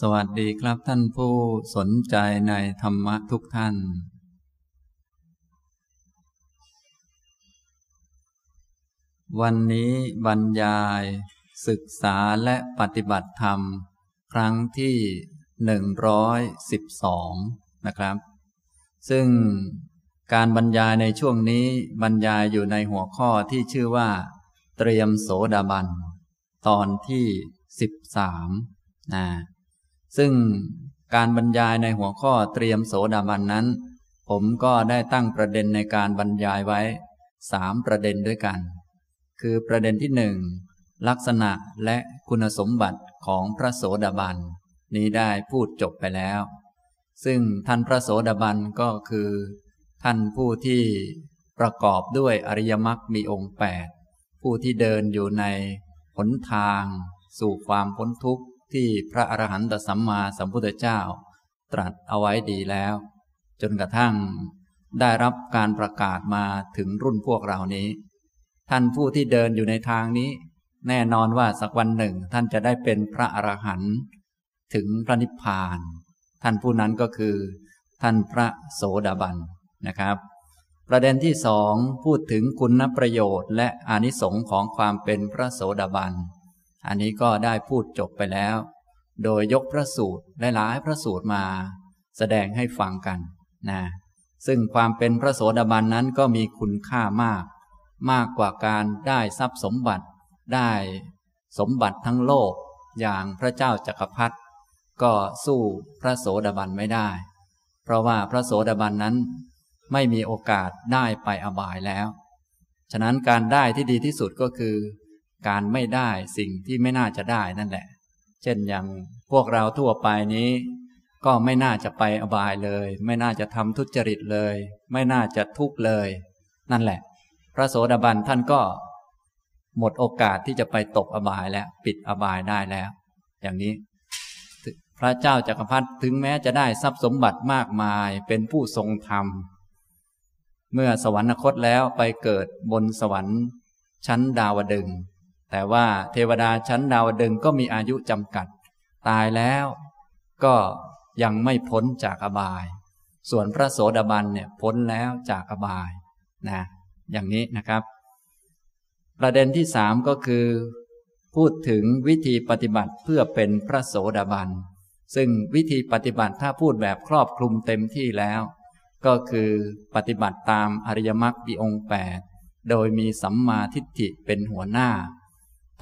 สวัสดีครับท่านผู้สนใจในธรรมะทุกท่าน วันนี้บรรยาย ศึกษาและปฏิบัติธรรม ครั้งที่หนึ่งร้อยสิบสองนะครับ ซึ่งการบรรยายในช่วงนี้บรรยายอยู่ในหัวข้อที่ชื่อว่า เตรียมโสดาบัน ตอนที่สิบสามนะ ซึ่งการบรรยายในหัวข้อเตรียมโสดาบันนั้น ผมก็ได้ตั้งประเด็นในการบรรยายไว้สามประเด็นด้วยกัน คือประเด็นที่หนึ่งลักษณะและคุณสมบัติของพระโสดาบัน นี้ได้พูดจบไปแล้ว ซึ่งท่านพระโสดาบันก็คือ ท่านผู้ที่ประกอบด้วยอริยมรรคมีองค์แปดผู้ที่เดินอยู่ในหนทาง สู่ความพ้นทุกข์ ที่พระอรหันตสัมมาสัมพุทธเจ้า ตรัสเอาไว้ดีแล้ว จนกระทั่งได้รับการประกาศมาถึงรุ่นพวกเรานี้ ท่านผู้ที่เดินอยู่ในทางนี้ แน่นอนว่าสักวันหนึ่งท่านจะได้เป็นพระอรหันต์ถึงพระนิพพาน ท่านผู้นั้นก็คือ ท่านพระโสดาบันนะครับ ประเด็นที่สองพูดถึงคุณประโยชน์ และอานิสงค์ของความเป็นพระโสดาบัน อันนี้ก็ได้พูดจบไปแล้ว โดยยกพระสูตรหลายๆพระสูตรมา แสดงให้ฟังกันนะซึ่งความเป็นพระโสดาบันนั้นก็มีคุณค่ามาก มากกว่าการได้ทรัพย์สมบัติได้สมบัติทั้งโลกอย่างพระเจ้าจักรพรรดิก็สู้พระโสดาบันไม่ได้ เพราะว่าพระโสดาบันนั้นไม่มีโอกาสได้ไปอบายแล้ว ฉะนั้นการได้ที่ดีที่สุดก็คือ การไม่ได้สิ่งที่ไม่น่าจะได้นั่นแหละ เช่นอย่างพวกเราทั่วไปนี้ ก็ไม่น่าจะไปอบายเลย ไม่น่าจะทำทุจริตเลย ไม่น่าจะทุกข์เลย นั่นแหละ พระโสดาบันท่านก็ หมดโอกาสที่จะไปตกอบายแล้วปิดอบายได้แล้ว อย่างนี้ พระเจ้าจากักรพรรดิถึงแม้จะได้ทรัพย์สมบัติมากมายเป็นผู้ทรงธรรมเมื่อสวรรคตแล้วไปเกิดบนสวรรค์ชั้นดาวดึง แต่ว่าเทวดาชั้นดาวดึงก็มีอายุจำกัด ตายแล้วก็ยังไม่พ้นจากอบาย ส่วนพระโสดาบันเนี่ยพ้นแล้วจากอบายนะอย่างนี้นะครับ ประเด็นที่สามก็คือ พูดถึงวิธีปฏิบัติเพื่อเป็นพระโสดาบัน ซึ่งวิธีปฏิบัติถ้าพูดแบบครอบคลุมเต็มที่แล้ว ก็คือปฏิบัติตามอริยมรรคดีองแปดโดยมีสัมมาทิฏฐิเป็นหัวหน้า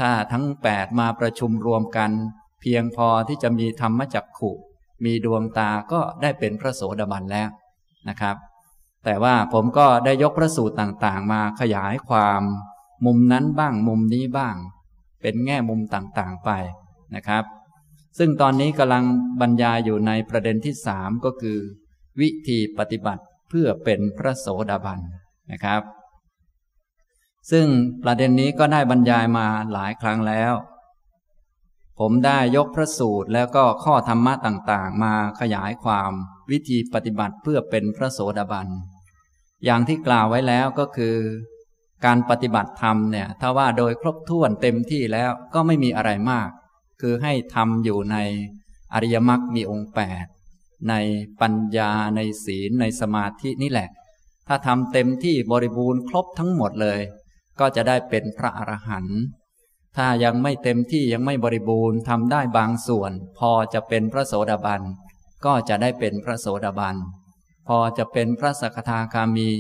ถ้าทั้งแปดมาประชุมรวมกัน เพียงพอที่จะมีธรรมจักขุมีดวงตาก็ได้เป็นพระโสดาบันแล้วนะครับ แต่ว่าผมก็ได้ยกพระสูตรต่างๆ มาขยายความ มุมนั้นบ้างมุมนี้บ้าง เป็นแง่มุมต่างๆไปนะครับ ซึ่งตอนนี้กำลังบรรยายอยู่ในประเด็นที่สามก็คือ วิธีปฏิบัติเพื่อเป็นพระโสดาบันนะครับ ซึ่งประเด็นนี้ก็ได้บรรยายมาหลายครั้งแล้ว ผมได้ยกพระสูตรแล้วก็ข้อธรรมะต่างๆ มาขยายความวิธีปฏิบัติเพื่อเป็นพระโสดาบัน อย่างที่กล่าวไว้แล้วก็คือ การปฏิบัติธรรมเนี่ยถ้าว่าโดยครบถ้วนเต็มที่แล้วก็ไม่มีอะไรมาก คือให้ทำอยู่ในอริยมรรคมีองค์แปดในปัญญาในศีลในสมาธินี่แหละ ถ้าทำเต็มที่บริบูรณ์ครบทั้งหมดเลย ก็จะได้เป็นพระอรหันต์ถ้ายังไม่เต็มที่ยังไม่บริบูรณ์ทำได้บางส่วน พอจะเป็นพระโสดาบันก็จะได้เป็นพระโสดาบันพอจะเป็นพระสกทาคามี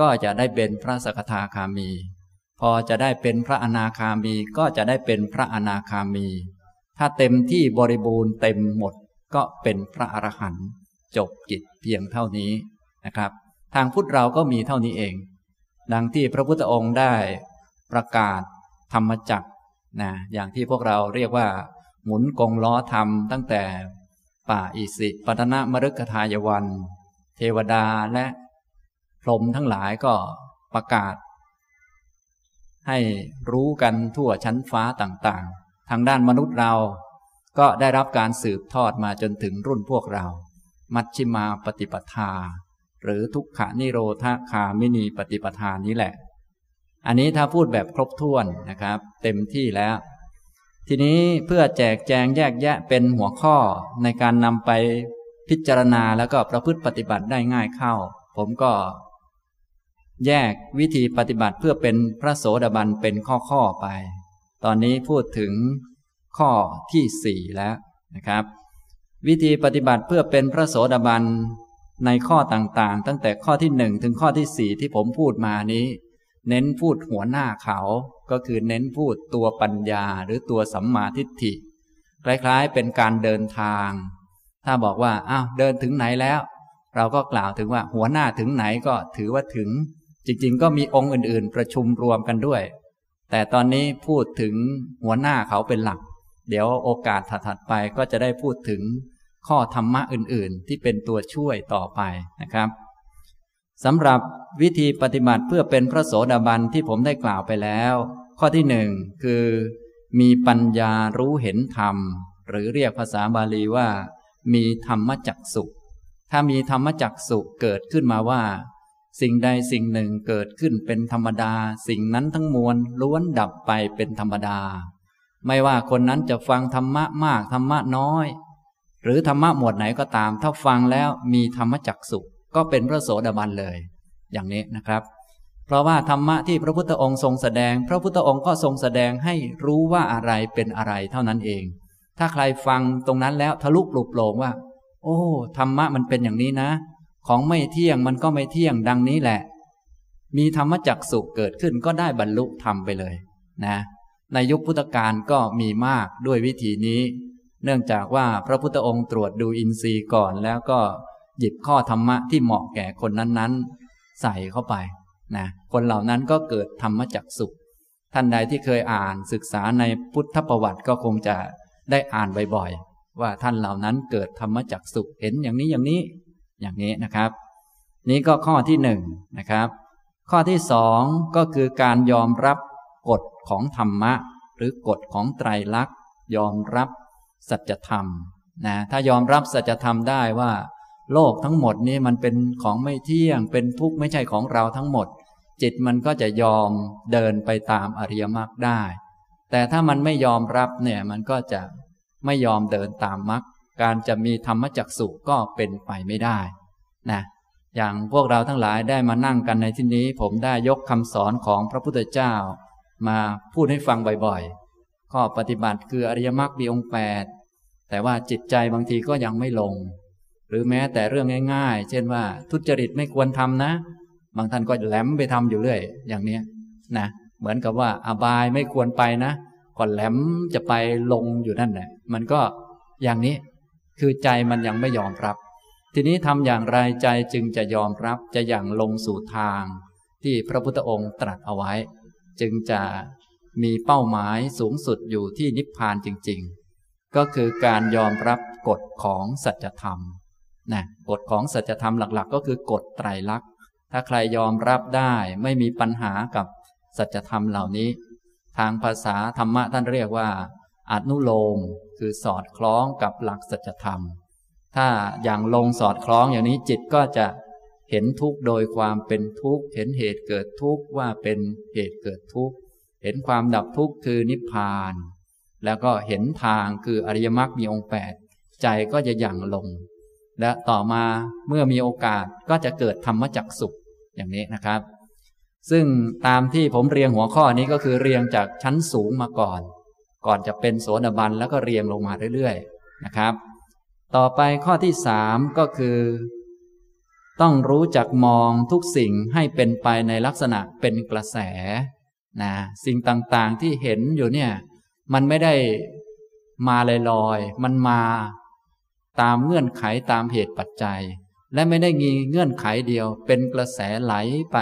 ก็จะได้เป็นพระสกทาคามี พอจะได้เป็นพระอนาคามีก็จะได้เป็นพระอนาคามี ถ้าเต็มที่บริบูรณ์เต็มหมดก็เป็นพระอรหันต์จบกิจเพียงเท่านี้นะครับ ทางพุทธเราก็มีเท่านี้เอง ดังที่พระพุทธองค์ได้ประกาศธรรมจักนะอย่างที่พวกเราเรียกว่า หมุนกงล้อธรรมตั้งแต่ป่าอิสิปตนะมฤคทายวัน เทวดาและพรหมทั้งหลายก็ประกาศ ให้รู้กันทั่วชั้นฟ้าต่างๆ ทางด้านมนุษย์เราก็ได้รับการสืบทอดมาจนถึงรุ่นพวกเรา มัชชิมาปฏิปทา หรือทุกขานิโรธาคามินีปฏิปทานนี้แหละ อันนี้ถ้าพูดแบบครบถ้วนนะครับ เต็มที่แล้ว ทีนี้เพื่อแจกแจงแยกแยะเป็นหัวข้อในการนำไปพิจารณาแล้วก็ประพฤติปฏิบัติได้ง่ายเข้า ผมก็ แยกวิธีปฏิบัติเพื่อเป็นพระโสดาบันเป็นข้อข้อไป ตอนนี้พูดถึงข้อที่สี่แล้วนะครับ วิธีปฏิบัติเพื่อเป็นพระโสดาบัน ในข้อต่างๆ ตั้งแต่ข้อที่หนึ่งถึงข้อที่สี่ที่ผมพูดมานี้ เน้นพูดหัวหน้าเขา ก็คือเน้นพูดตัวปัญญาหรือตัวสัมมาทิฏฐิ คล้ายๆ เป็นการเดินทาง ถ้าบอกว่าอ้าวเดินถึงไหนแล้ว เราก็กล่าวถึงว่าหัวหน้าถึงไหนก็ถือว่าถึง จริงๆ ก็มีองค์อื่นๆ ประชุมรวมกันด้วย แต่ตอนนี้พูดถึงหัวหน้าเขาเป็นหลัก เดี๋ยวโอกาสถัดๆไปก็จะได้พูดถึง ข้อธรรมะอื่นๆ ที่เป็นตัวช่วยต่อไปนะครับสำหรับวิธีปฏิบัติเพื่อเป็นพระโสดาบันที่ผมได้กล่าวไปแล้ว ข้อที่หนึ่งคือ มีปัญญารู้เห็นธรรม หรือเรียกภาษาบาลีว่า มีธรรมจักสุถ้ามีธรรมจักสุเกิดขึ้นมาว่า สิ่งใดสิ่งหนึ่งเกิดขึ้นเป็นธรรมดา สิ่งนั้นทั้งมวลล้วนดับไปเป็นธรรมดา ไม่ว่าคนนั้นจะฟังธรรมะมากธรรมะน้อย หรือธรรมะหมวดไหนก็ตาม ถ้าฟังแล้วมีธรรมจักสุก็เป็นพระโสดาบันเลย อย่างนี้นะครับ เพราะว่าธรรมะที่พระพุทธองค์ทรงแสดง พระพุทธองค์ก็ทรงแสดงให้รู้ว่าอะไรเป็นอะไรเท่านั้นเอง ถ้าใครฟังตรงนั้นแล้วทะลุปลุกโปร่งว่า โอ้ธรรมะมันเป็นอย่างนี้นะ ของไม่เที่ยงมันก็ไม่เที่ยงดังนี้แหละ มีธรรมจักสุเกิดขึ้นก็ได้บรรลุธรรมไปเลย นะ ในยุคพุทธกาลก็มีมากด้วยวิธีนี้ เนื่องจากว่าพระพุทธองค์ตรวจดูอินทรีย์ก่อนแล้วก็หยิบข้อธรรมะที่เหมาะแก่คนนั้นๆ ใส่เข้าไปนะคนเหล่านั้นก็เกิดธรรมจักสุข ท่านใดที่เคยอ่านศึกษาในพุทธประวัติก็คงจะได้อ่านบ่อยๆ ว่าท่านเหล่านั้นเกิดธรรมจักสุขเห็นอย่างนี้อย่างนี้อย่างนี้นะครับ นี้ก็ข้อที่หนึ่งนะครับ ข้อที่สองก็คือการยอมรับกฎของธรรมะ หรือกฎของไตรลักษณ์ยอมรับ สัจธรรมนะถ้ายอมรับสัจธรรมได้ว่า โลกทั้งหมดนี้มันเป็นของไม่เที่ยง เป็นทุกข์ไม่ใช่ของเราทั้งหมด จิตมันก็จะยอมเดินไปตามอริยมรรคได้ แต่ถ้ามันไม่ยอมรับเนี่ยมันก็จะไม่ยอมเดินตามมรรคการจะมีธรรมจักสุก็เป็นไปไม่ได้นะอย่างพวกเราทั้งหลายได้มานั่งกันในที่นี้ ผมได้ยกคำสอนของพระพุทธเจ้า มาพูดให้ฟังบ่อย ข้อปฏิบัติคืออริยมรรคมีองค์แปดแต่ว่าจิตใจบางทีก็ยังไม่ลง หรือแม้แต่เรื่องง่าย ๆ เช่นว่า ทุจริตไม่ควรทำนะ บางท่านก็แหลมไปทำอยู่เรื่อยอย่างนี้นะเหมือนกับว่าอบายไม่ควรไปนะก่อนแหลมจะไปลงอยู่นั่นแหละมันก็อย่างนี้คือใจมันยังไม่ยอมรับ ทีนี้ทำอย่างไรใจจึงจะยอมรับจะอย่างลงสู่ทาง ที่พระพุทธองค์ตรัสเอาไว้ จึงจะ มีเป้าหมายสูงสุดอยู่ที่นิพพานจริง ๆ ก็คือการยอมรับกฎของสัจธรรมนะกฎของสัจธรรมหลัก ๆ ก็คือกฎไตรลักษณ์ ถ้าใครยอมรับได้ไม่มีปัญหากับสัจธรรมเหล่านี้ ทางภาษาธรรมะท่านเรียกว่าอนุโลมคือสอดคล้องกับหลักสัจธรรม ถ้าอย่างลงสอดคล้องอย่างนี้จิตก็จะเห็นทุกข์โดยความเป็นทุกข์ เห็นเหตุเกิดทุกข์ว่าเป็นเหตุเกิดทุกข์ เห็นความดับทุกข์คือนิพพาน แล้วก็เห็นทางคืออริยมรรคมีองค์แปดใจก็จะหยั่งลง และต่อมาเมื่อมีโอกาสก็จะเกิดธรรมจักสุขอย่างนี้นะครับ ซึ่งตามที่ผมเรียงหัวข้อนี้ก็คือเรียงจากชั้นสูงมาก่อน ก่อนจะเป็นโสดาบันแล้วก็เรียงลงมาเรื่อยๆนะครับ ต่อไปข้อที่สามก็คือ ต้องรู้จักมองทุกสิ่งให้เป็นไปในลักษณะเป็นกระแส นะสิ่งต่างๆที่เห็นอยู่เนี่ย มันไม่ได้มาลอยๆ มันมาตามเงื่อนไขตามเหตุปัจจัย และไม่ได้มีเงื่อนไขเดียว เป็นกระแสไหลไป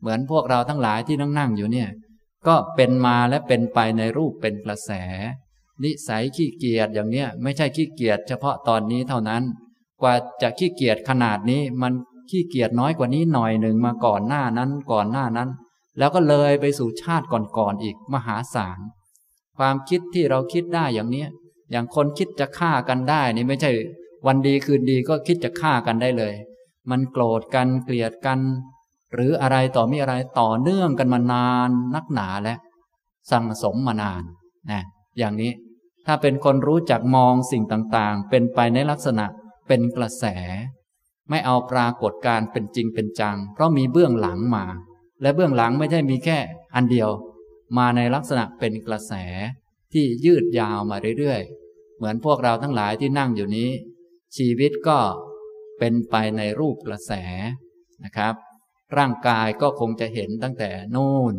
เหมือนพวกเราทั้งหลายที่นั่งๆอยู่เนี่ย ก็เป็นมาและเป็นไปในรูปเป็นกระแส นิสัยขี้เกียจอย่างเนี้ยไม่ใช่ขี้เกียจเฉพาะตอนนี้เท่านั้น กว่าจะขี้เกียจขนาดนี้มันขี้เกียจน้อยกว่านี้หน่อยหนึ่งมาก่อนหน้านั้นก่อนหน้านั้น แล้วก็เลยไปสู่ชาติก่อนๆอีกมหาศาลความคิดที่เราคิดได้อย่างเนี้ยอย่างคนคิดจะฆ่ากันได้ นี่ไม่ใช่วันดีคืนดีก็คิดจะฆ่ากันได้เลย มันโกรธกันเกลียดกัน หรืออะไรต่อมีอะไรต่อเนื่องกันมานานนักหนาและ สั่งสมมานานนะอย่างนี้ถ้าเป็นคนรู้จักมองสิ่งต่างๆ เป็นไปในลักษณะเป็นกระแส ไม่เอาปรากฏการเป็นจริงเป็นจัง เพราะมีเบื้องหลังมา และเบื้องหลังไม่ใช่มีแค่อันเดียว มาในลักษณะเป็นกระแสที่ยืดยาวมาเรื่อยๆ เหมือนพวกเราทั้งหลายที่นั่งอยู่นี้ ชีวิตก็เป็นไปในรูปกระแสนะครับ ร่างกายก็คงจะเห็นตั้งแต่นู่น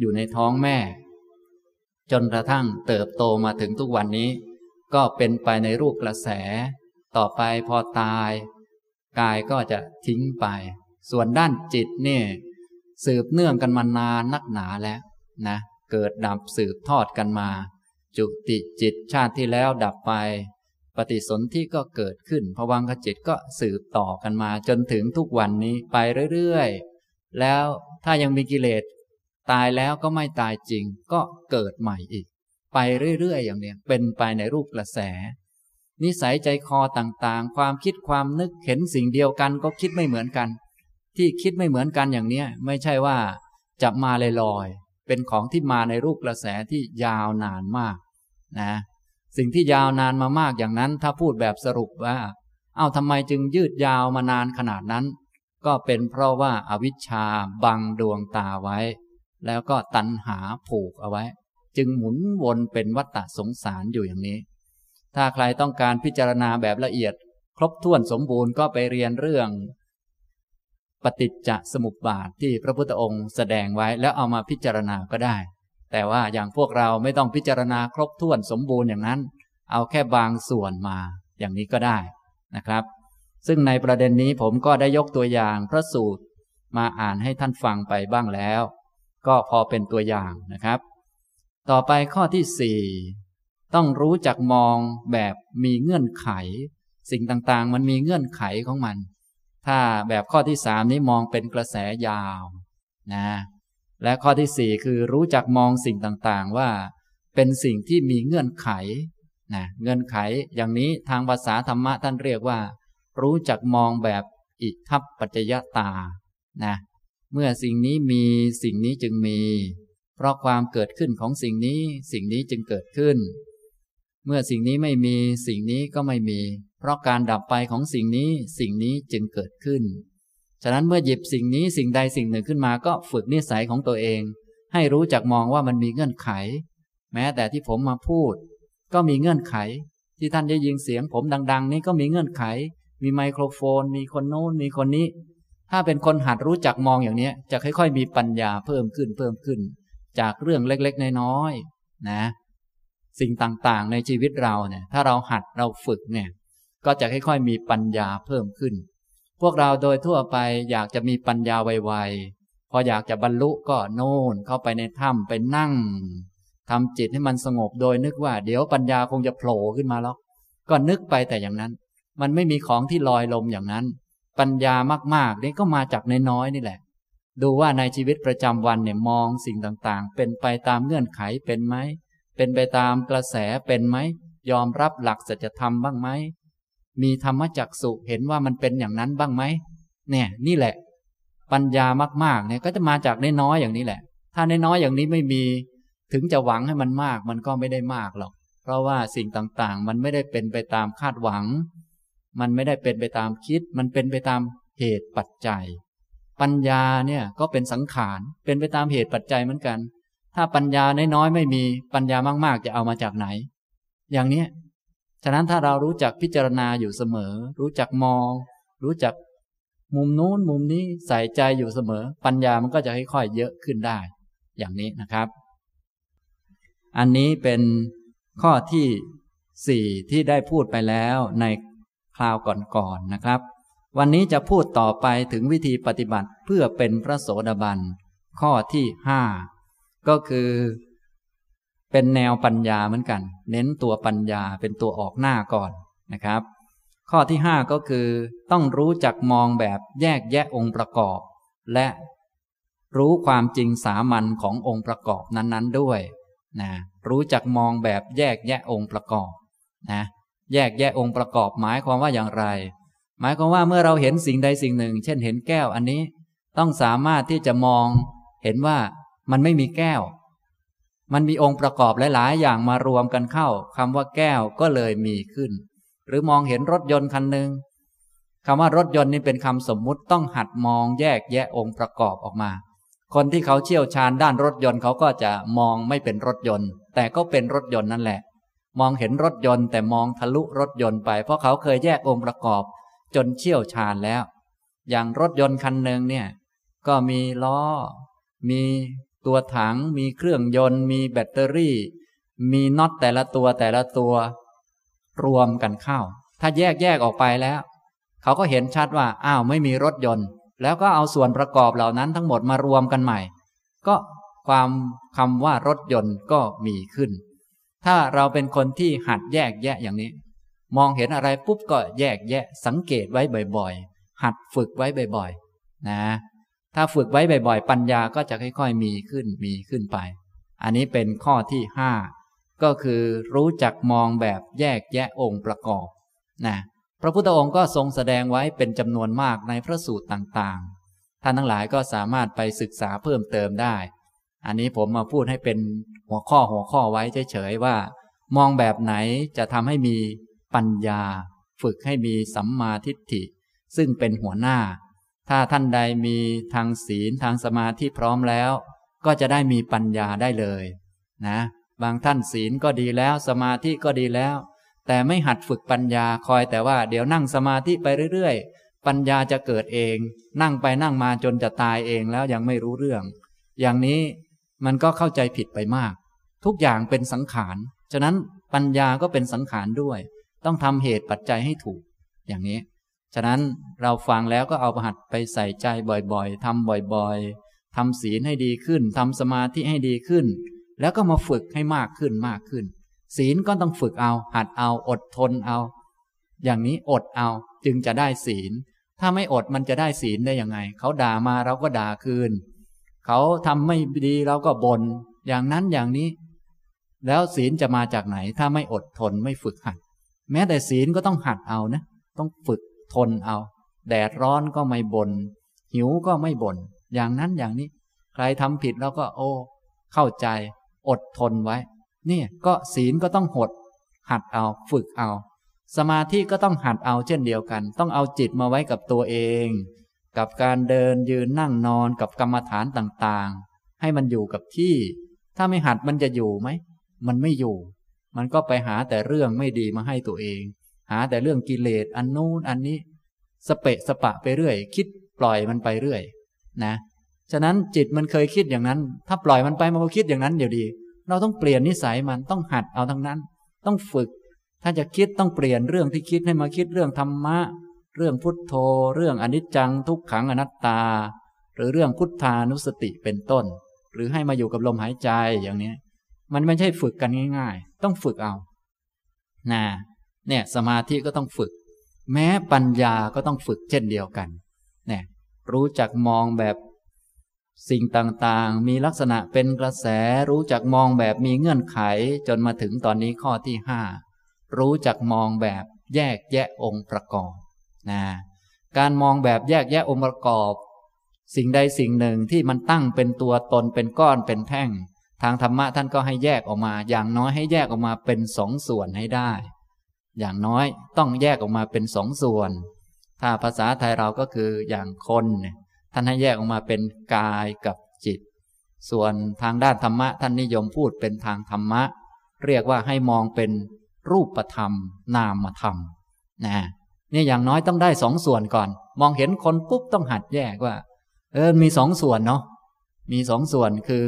อยู่ในท้องแม่ จนกระทั่งเติบโตมาถึงทุกวันนี้ ก็เป็นไปในรูปกระแส ต่อไปพอตาย กายก็จะทิ้งไป ส่วนด้านจิตเนี่ย สืบเนื่องกันมานานนักหนาแล้วนะ เกิดดับสืบทอดกันมา จุติจิตชาติที่แล้วดับไป ปฏิสนธิก็เกิดขึ้นภวังคจิตก็สืบต่อกันมา จนถึงทุกวันนี้ไปเรื่อยๆ แล้วถ้ายังมีกิเลสตายแล้วก็ไม่ตายจริง ก็เกิดใหม่อีก ไปเรื่อยๆ อย่างเนี้ยเป็นไปในรูปกระแส นิสัยใจคอต่างๆ ความคิดความนึกเห็นสิ่งเดียวกันก็คิดไม่เหมือนกัน ที่คิดไม่เหมือนกันอย่างเนี้ยไม่ใช่ว่าจะมาลอยๆเป็นของที่มาในรูปกระแสที่ยาวนานมากนะสิ่งที่ยาวนานมามากอย่างนั้น ถ้าพูดแบบสรุปว่า เอ้าทำไมจึงยืดยาวมานานขนาดนั้น ก็เป็นเพราะว่าอาวิชชาบังดวงตาไว้ แล้วก็ตันหาผูกเอาไว้ จึงหมุนวนเป็นวัฏฏะสงสารอยู่อย่างนี้ ถ้าใครต้องการพิจารณาแบบละเอียด ครบถ้วนสมบูรณ์ก็ไปเรียนเรื่อง ปฏิจจสมุปบาทที่พระพุทธองค์แสดงไว้แล้วเอามาพิจารณาก็ได้ แต่ว่าอย่างพวกเราไม่ต้องพิจารณาครบถ้วนสมบูรณ์อย่างนั้น เอาแค่บางส่วนมาอย่างนี้ก็ได้นะครับ ซึ่งในประเด็นนี้ผมก็ได้ยกตัวอย่างพระสูตรมาอ่านให้ท่านฟังไปบ้างแล้ว ก็พอเป็นตัวอย่างนะครับ ต่อไปข้อที่สี่ต้องรู้จักมองแบบมีเงื่อนไข สิ่งต่างๆ มันมีเงื่อนไขของมัน ถ้าแบบข้อที่สามนี้มองเป็นกระแสยาวนะ และข้อที่สี่คือรู้จักมองสิ่งต่างๆว่า เป็นสิ่งที่มีเงื่อนไขนะเงื่อนไขอย่างนี้ทางภาษาธรรมะท่านเรียกว่า รู้จักมองแบบอิทัปปัจจยตานะเมื่อสิ่งนี้มีสิ่งนี้จึงมี เพราะความเกิดขึ้นของสิ่งนี้ สิ่งนี้จึงเกิดขึ้น เมื่อสิ่งนี้ไม่มีสิ่งนี้ก็ไม่มี เพราะการดับไปของสิ่งนี้สิ่งนี้จึงเกิดขึ้น ฉะนั้นเมื่อหยิบสิ่งนี้สิ่งใดสิ่งหนึ่งขึ้นมาก็ฝึกนิสัยของตัวเอง ให้รู้จักมองว่ามันมีเงื่อนไข แม้แต่ที่ผมมาพูด ก็มีเงื่อนไข ที่ท่านได้ยินเสียงผมดัง ๆ นี้ก็มีเงื่อนไข มีไมโครโฟน มีคนโน้นมีคนนี้ ถ้าเป็นคนหัดรู้จักมองอย่างนี้จะค่อย ๆ มีปัญญาเพิ่มขึ้นเพิ่มขึ้น จากเรื่องเล็กๆน้อยๆนะ สิ่งต่างๆ ในชีวิตเราเนี่ยถ้าเราหัดเราฝึกเนี่ย ก็จะค่อยๆ มีปัญญาเพิ่มขึ้น พวกเราโดยทั่วไปอยากจะมีปัญญาไวๆ พออยากจะบรรลุก็โน่นเข้าไปในถ้ำไปนั่งทำจิตให้มันสงบโดยนึกว่า เดี๋ยวปัญญาคงจะโผล่ขึ้นมาแล้วก็นึกไปแต่อย่างนั้น มันไม่มีของที่ลอยลมอย่างนั้น ปัญญามากๆนี่ก็มาจากน้อยๆนี่แหละ ดูว่าในชีวิตประจำวันเนี่ยมองสิ่งต่างๆ เป็นไปตามเงื่อนไขเป็นไหม เป็นไปตามกระแสเป็นไหม ยอมรับหลักสัจธรรมบ้างไหม มีธรรมจักสุเห็นว่ามันเป็นอย่างนั้นบ้างไหมเนี่ยนี่แหละ ปัญญามากๆเนี่ยก็จะมาจากน้อยๆอย่างนี้แหละ ถ้าน้อยๆอย่างนี้ไม่มี ถึงจะหวังให้มันมาก มันก็ไม่ได้มากหรอก เพราะว่าสิ่งต่างๆ มันไม่ได้เป็นไปตามคาดหวัง มันไม่ได้เป็นไปตามคิด มันเป็นไปตามเหตุปัจจัย ปัญญาเนี่ยก็เป็นสังขารเป็นไปตามเหตุปัจจัยเหมือนกัน ถ้าปัญญาน้อยๆไม่มีปัญญามากๆ จะเอามาจากไหน อย่างนี้ ฉะนั้นถ้าเรารู้จักพิจารณาอยู่เสมอ รู้จักมอง รู้จักมุมนู้นมุมนี้ใส่ใจอยู่เสมอ ปัญญามันก็จะค่อยๆเยอะขึ้นได้ อย่างนี้นะครับ อันนี้เป็นข้อที่สี่ที่ได้พูดไปแล้วในคราวก่อนๆนนะครับ วันนี้จะพูดต่อไปถึงวิธีปฏิบัติเพื่อเป็นพระโสดาบัน ข้อที่ห้าก็คือ เป็นแนวปัญญาเหมือนกัน เน้นตัวปัญญาเป็นตัวออกหน้าก่อนนะครับ ข้อที่ห้าก็คือ ต้องรู้จักมองแบบแยกแยะองค์ประกอบ และรู้ความจริงสามัญขององค์ประกอบนั้นๆด้วยนะรู้จักมองแบบแยกแยะองค์ประกอบนะแยกแยะองค์ประกอบหมายความว่าอย่างไร หมายความว่าเมื่อเราเห็นสิ่งใดสิ่งหนึ่ง เช่นเห็นแก้วอันนี้ ต้องสามารถที่จะมองเห็นว่ามันไม่มีแก้ว มันมีองค์ประกอบหลาย ๆ อย่างมารวมกันเข้าคำว่าแก้วก็เลยมีขึ้น หรือมองเห็นรถยนต์คันหนึ่งคำว่ารถยนต์นี่เป็นคำสมมุติต้องหัดมองแยกแยะองค์ประกอบออกมา คนที่เขาเชี่ยวชาญด้านรถยนต์เขาก็จะมองไม่เป็นรถยนต์ แต่ก็เป็นรถยนต์นั่นแหละ มองเห็นรถยนต์แต่มองทะลุรถยนต์ไป เพราะเขาเคยแยกองค์ประกอบ จนเชี่ยวชาญแล้ว อย่างรถยนต์คันหนึ่งเนี่ย ก็มีล้อ มี ตัวถังมีเครื่องยนต์ มีแบตเตอรี่ มีน็อตแต่ละตัวแต่ละตัว รวมกันเข้า ถ้าแยกแยกออกไปแล้ว เขาก็เห็นชัดว่าอ้าวไม่มีรถยนต์ แล้วก็เอาส่วนประกอบเหล่านั้นทั้งหมดมารวมกันใหม่ ก็ความคำว่ารถยนต์ก็มีขึ้น ถ้าเราเป็นคนที่หัดแยกแยะอย่างนี้ มองเห็นอะไรปุ๊บก็แยกแยะสังเกตไว้บ่อยๆ หัดฝึกไว้บ่อยๆ นะ ถ้าฝึกไว้บ่อยๆ ปัญญาก็จะค่อยๆ มีขึ้นมีขึ้นไป อันนี้เป็นข้อที่ห้าก็คือรู้จักมองแบบแยกแยะองค์ประกอบนะพระพุทธองค์ก็ทรงแสดงไว้เป็นจำนวนมากในพระสูตรต่างๆ ท่านทั้งหลายก็สามารถไปศึกษาเพิ่มเติมได้ อันนี้ผมมาพูดให้เป็นหัวข้อหัวข้อไว้เฉยๆว่า มองแบบไหนจะทำให้มีปัญญา ฝึกให้มีสัมมาทิฏฐิ ซึ่งเป็นหัวหน้า ถ้าท่านใดมีทางศีลทางสมาธิพร้อมแล้ว ก็จะได้มีปัญญาได้เลยนะ บางท่านศีลก็ดีแล้วสมาธิก็ดีแล้ว แต่ไม่หัดฝึกปัญญาคอยแต่ว่าเดี๋ยวนั่งสมาธิไปเรื่อยๆ ปัญญาจะเกิดเอง นั่งไปนั่งมาจนจะตายเองแล้วยังไม่รู้เรื่อง อย่างนี้มันก็เข้าใจผิดไปมาก ทุกอย่างเป็นสังขารฉะนั้นปัญญาก็เป็นสังขารด้วย ต้องทำเหตุปัจจัยให้ถูก อย่างนี้ ฉะนั้นเราฟังแล้วก็เอาประหัดไปใส่ใจบ่อยๆทำบ่อยๆทำศีลให้ดีขึ้นทำสมาธิให้ดีขึ้น แล้วก็มาฝึกให้มากขึ้นมากขึ้น ศีลก็ต้องฝึกเอา หัดเอาอดทนเอา อย่างนี้อดเอาจึงจะได้ศีล ถ้าไม่อดมันจะได้ศีลได้ยังไง เขาด่ามาเราก็ด่าคืน เขาทำไม่ดีเราก็บน่นอย่างนั้นอย่างนี้ แล้วศีลจะมาจากไหน ถ้าไม่อดทนไม่ฝึกหัด แม้แต่ศีลก็ต้องหัดเอานะ ต้องฝึก ทนเอา แดดร้อนก็ไม่บน่นหิวก็ไม่บน่นอย่างนั้นอย่างนี้ ใครทำผิดเราก็โอ้ เข้าใจ อดทนไว้เนี่ยก็ศีลก็ต้องหด หัดเอาฝึกเอา สมาธิก็ต้องหัดเอาเช่นเดียวกัน ต้องเอาจิตมาไว้กับตัวเอง กับการเดินยืนนั่งนอนกับกรรมฐานต่างๆ ให้มันอยู่กับที่ ถ้าไม่หัดมันจะอยู่ไหม มันไม่อยู่ มันก็ไปหาแต่เรื่องไม่ดีมาให้ตัวเอง หาแต่เรื่องกิเลสอันนู้นอันนี้ สเปะสปะไปเรื่อย คิดปล่อยมันไปเรื่อย นะ ฉะนั้นจิตมันเคยคิดอย่างนั้น ถ้าปล่อยมันไปมันก็คิดอย่างนั้นเดี๋ยวดี เราต้องเปลี่ยนนิสัยมันต้องหัดเอาทั้งนั้น ต้องฝึก ถ้าจะคิดต้องเปลี่ยนเรื่องที่คิดให้มาคิดเรื่องธรรมะ เรื่องพุทโธ เรื่องอนิจจัง ทุกขังอนัตตา หรือเรื่องพุทธานุสติเป็นต้น หรือให้มาอยู่กับลมหายใจอย่างนี้ มันไม่ใช่ฝึกกันง่าย ๆ ต้องฝึกเอา นะ เนี่ยสมาธิก็ต้องฝึก แม้ปัญญาก็ต้องฝึกเช่นเดียวกันเนี่ยรู้จักมองแบบสิ่งต่างๆ มีลักษณะเป็นกระแส รู้จักมองแบบมีเงื่อนไขจนมาถึงตอนนี้ข้อที่ห้ารู้จักมองแบบแยกแยะองค์ประกอบนะการมองแบบแยกแยะองค์ประกอบ สิ่งใดสิ่งหนึ่งที่มันตั้งเป็นตัวตนเป็นก้อนเป็นแท่ง ทางธรรมะท่านก็ให้แยกออกมา อย่างน้อยให้แยกออกมาเป็นสองส่วนให้ได้ อย่างน้อยต้องแยกออกมาเป็นสองส่วน ถ้าภาษาไทยเราก็คืออย่างคนเนี่ยท่านให้แยกออกมาเป็นกายกับจิต ส่วนทางด้านธรรมะ ท่านนิยมพูดเป็นทางธรรมะ เรียกว่าให้มองเป็นรูปธรรม นามธรรมนะนี่อย่างน้อยต้องได้สองส่วนก่อน มองเห็นคนปุ๊บต้องหัดแยกว่า เออมีสองส่วนเนาะมีสองส่วนคือ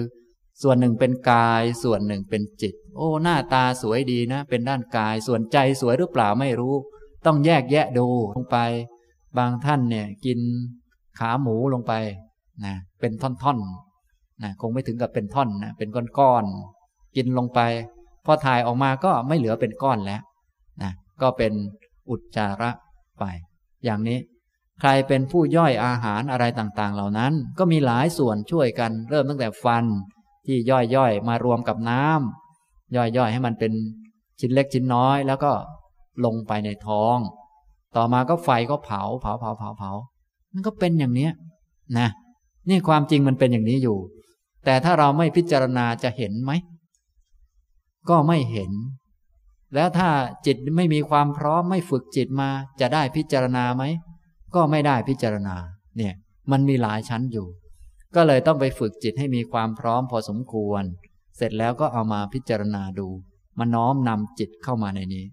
ส่วนหนึ่งเป็นกาย ส่วนหนึ่งเป็นจิต โอ้หน้าตาสวยดีนะ เป็นด้านกายส่วนใจสวยหรือเปล่าไม่รู้ ต้องแยกแยะดูลงไป บางท่านเนี่ยกินขาหมูลงไปนะเป็นท่อนๆนะคงไม่ถึงกับเป็นท่อนนะเป็นก้อนๆกินลงไป พอถ่ายออกมาก็ไม่เหลือเป็นก้อนแล้วนะก็เป็นอุจจาระไป อย่างนี้ ใครเป็นผู้ย่อยอาหารอะไรต่างๆ เหล่านั้น ก็มีหลายส่วนช่วยกัน เริ่มตั้งแต่ฟันที่ย่อยย่อยมารวมกับน้ำ ย่อยย่อยให้มันเป็นชิ้นเล็กชิ้นน้อย แล้วก็ลงไปในท้อง ต่อมาก็ไฟก็เผาเผาเผาเผาเผามันก็เป็นอย่างเนี้ยนะนี่ความจริงมันเป็นอย่างนี้อยู่ แต่ถ้าเราไม่พิจารณาจะเห็นไหม ก็ไม่เห็น แล้วถ้าจิตไม่มีความพร้อมไม่ฝึกจิตมาจะได้พิจารณาไหม ก็ไม่ได้พิจารณา เนี่ย มันมีหลายชั้นอยู่ ก็เลยต้องไปฝึกจิตให้มีความพร้อมพอสมควร เสร็จแล้วก็เอามาพิจารณาดูมาน้อมนำจิตเข้ามาในนี้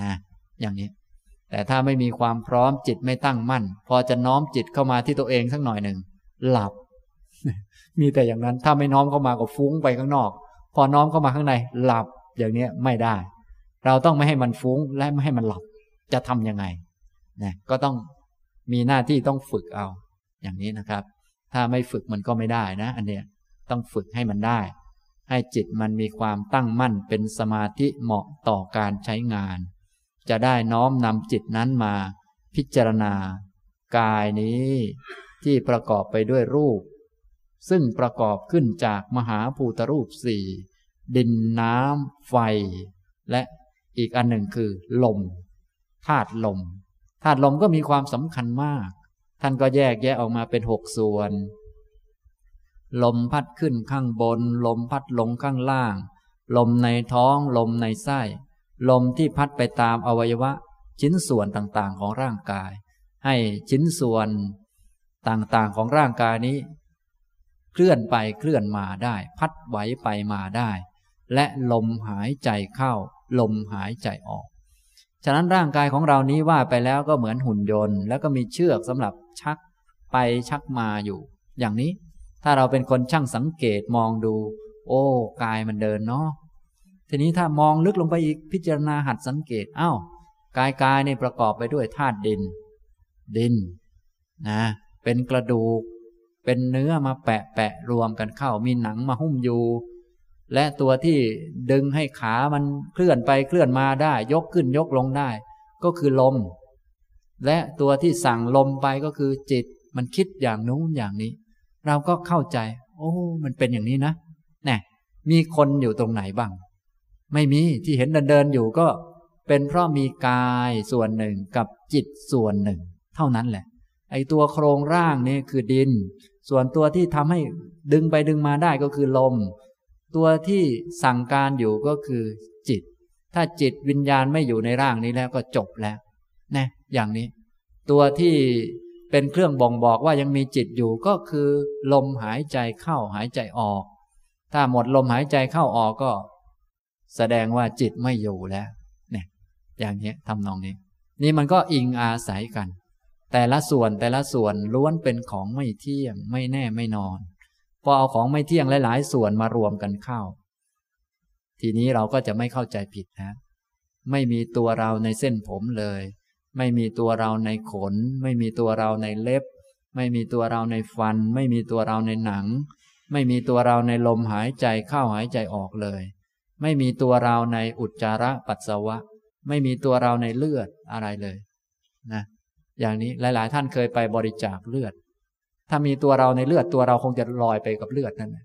นะอย่างนี้ แต่ถ้าไม่มีความพร้อมจิตไม่ตั้งมั่น พอจะน้อมจิตเข้ามาที่ตัวเองสักหน่อยหนึ่งหลับ มีแต่อย่างนั้นถ้าไม่น้อมเข้ามาก็ฟุ้งไปข้างนอก พอน้อมเข้ามาข้างในหลับอย่างนี้ไม่ได้ เราต้องไม่ให้มันฟุ้งและไม่ให้มันหลับจะทํำยังไงนะก็ต้องมีหน้าที่ต้องฝึกเอา อย่างนี้นะครับ ถ้าไม่ฝึกมันก็ไม่ได้นะ อันเนี้ยต้องฝึกให้มันได้ ให้จิตมันมีความตั้งมั่นเป็นสมาธิเหมาะต่อการใช้งาน จะได้น้อมนำจิตนั้นมาพิจารณา กายนี้ที่ประกอบไปด้วยรูป ซึ่งประกอบขึ้นจากมหาภูตรูปสี่ดินน้ำ ไฟ และอีกอันหนึ่งคือ ลมธาตุลมธาตุลมก็มีความสำคัญมาก ท่านก็แยกแยะออกมาเป็นหกส่วน ลมพัดขึ้นข้างบน ลมพัดลงข้างล่าง ลมในท้อง ลมในไส้ ลมที่พัดไปตามอวัยวะ ชิ้นส่วนต่างๆของร่างกาย ให้ชิ้นส่วนต่างๆของร่างกายนี้ เคลื่อนไปเคลื่อนมาได้ พัดไหวไปมาได้ และลมหายใจเข้า ลมหายใจออก ฉะนั้นร่างกายของเรานี้ว่าไปแล้วก็เหมือนหุ่นยนต์ แล้วก็มีเชือกสำหรับชักไปชักมาอยู่ อย่างนี้ ถ้าเราเป็นคนช่างสังเกตมองดู โอ้กายมันเดินเนาะทีนี้ถ้ามองลึกลงไปอีกพิจารณาหัดสังเกตอา้าวกายกายนี่ประกอบไปด้วยธาตุดิน ดินนะเป็นกระดูก เป็นเนื้อมาแปะแปะรวมกันเข้ามีหนังมาหุ้มอยู่ และตัวที่ดึงให้ขามันเคลื่อนไปเคลื่อนมาได้ ยกขึ้นยกลงได้ ก็คือลม และตัวที่สั่งลมไปก็คือจิตมันคิดอย่างนู้นอย่างนี้ เราก็เข้าใจ โอ้มันเป็นอย่างนี้นะแน่มีคนอยู่ตรงไหนบ้าง ไม่มีที่เห็นเดินเดินอยู่ก็เป็นเพราะมีกายส่วนหนึ่งกับจิตส่วนหนึ่ง เท่านั้นแหละ ไอตัวโครงร่างนี่คือดิน ส่วนตัวที่ทำให้ดึงไปดึงมาได้ก็คือลม ตัวที่สั่งการอยู่ก็คือจิต ถ้าจิตวิญญาณไม่อยู่ในร่างนี้แล้วก็จบแล้วนะอย่างนี้ ตัวที่ เป็นเครื่องบ่งบอกว่ายังมีจิตอยู่ก็คือ ลมหายใจเข้าหายใจออก ถ้าหมดลมหายใจเข้าออกก็ แสดงว่าจิตไม่อยู่แล้วเนี่ยอย่างนี้ทำนองนี้ นี่มันก็อิงอาศัยกัน แต่ละส่วนแต่ละส่วนล้วนเป็นของไม่เที่ยง ไม่แน่ไม่นอน พอเอาของไม่เที่ยงหลาย ๆ ส่วนมารวมกันเข้า ทีนี้เราก็จะไม่เข้าใจผิดนะ ไม่มีตัวเราในเส้นผมเลย ไม่มีตัวเราในขน ไม่มีตัวเราในเล็บ ไม่มีตัวเราในฟัน ไม่มีตัวเราในหนัง ไม่มีตัวเราในลมหายใจเข้าหายใจออกเลย ไม่มีตัวเราในอุจจาระปัสสาวะ ไม่มีตัวเราในเลือดอะไรเลยนะอย่างนี้หลาย ๆ ท่านเคยไปบริจาคเลือด ถ้ามีตัวเราในเลือดตัวเราคงจะลอยไปกับเลือดนั่น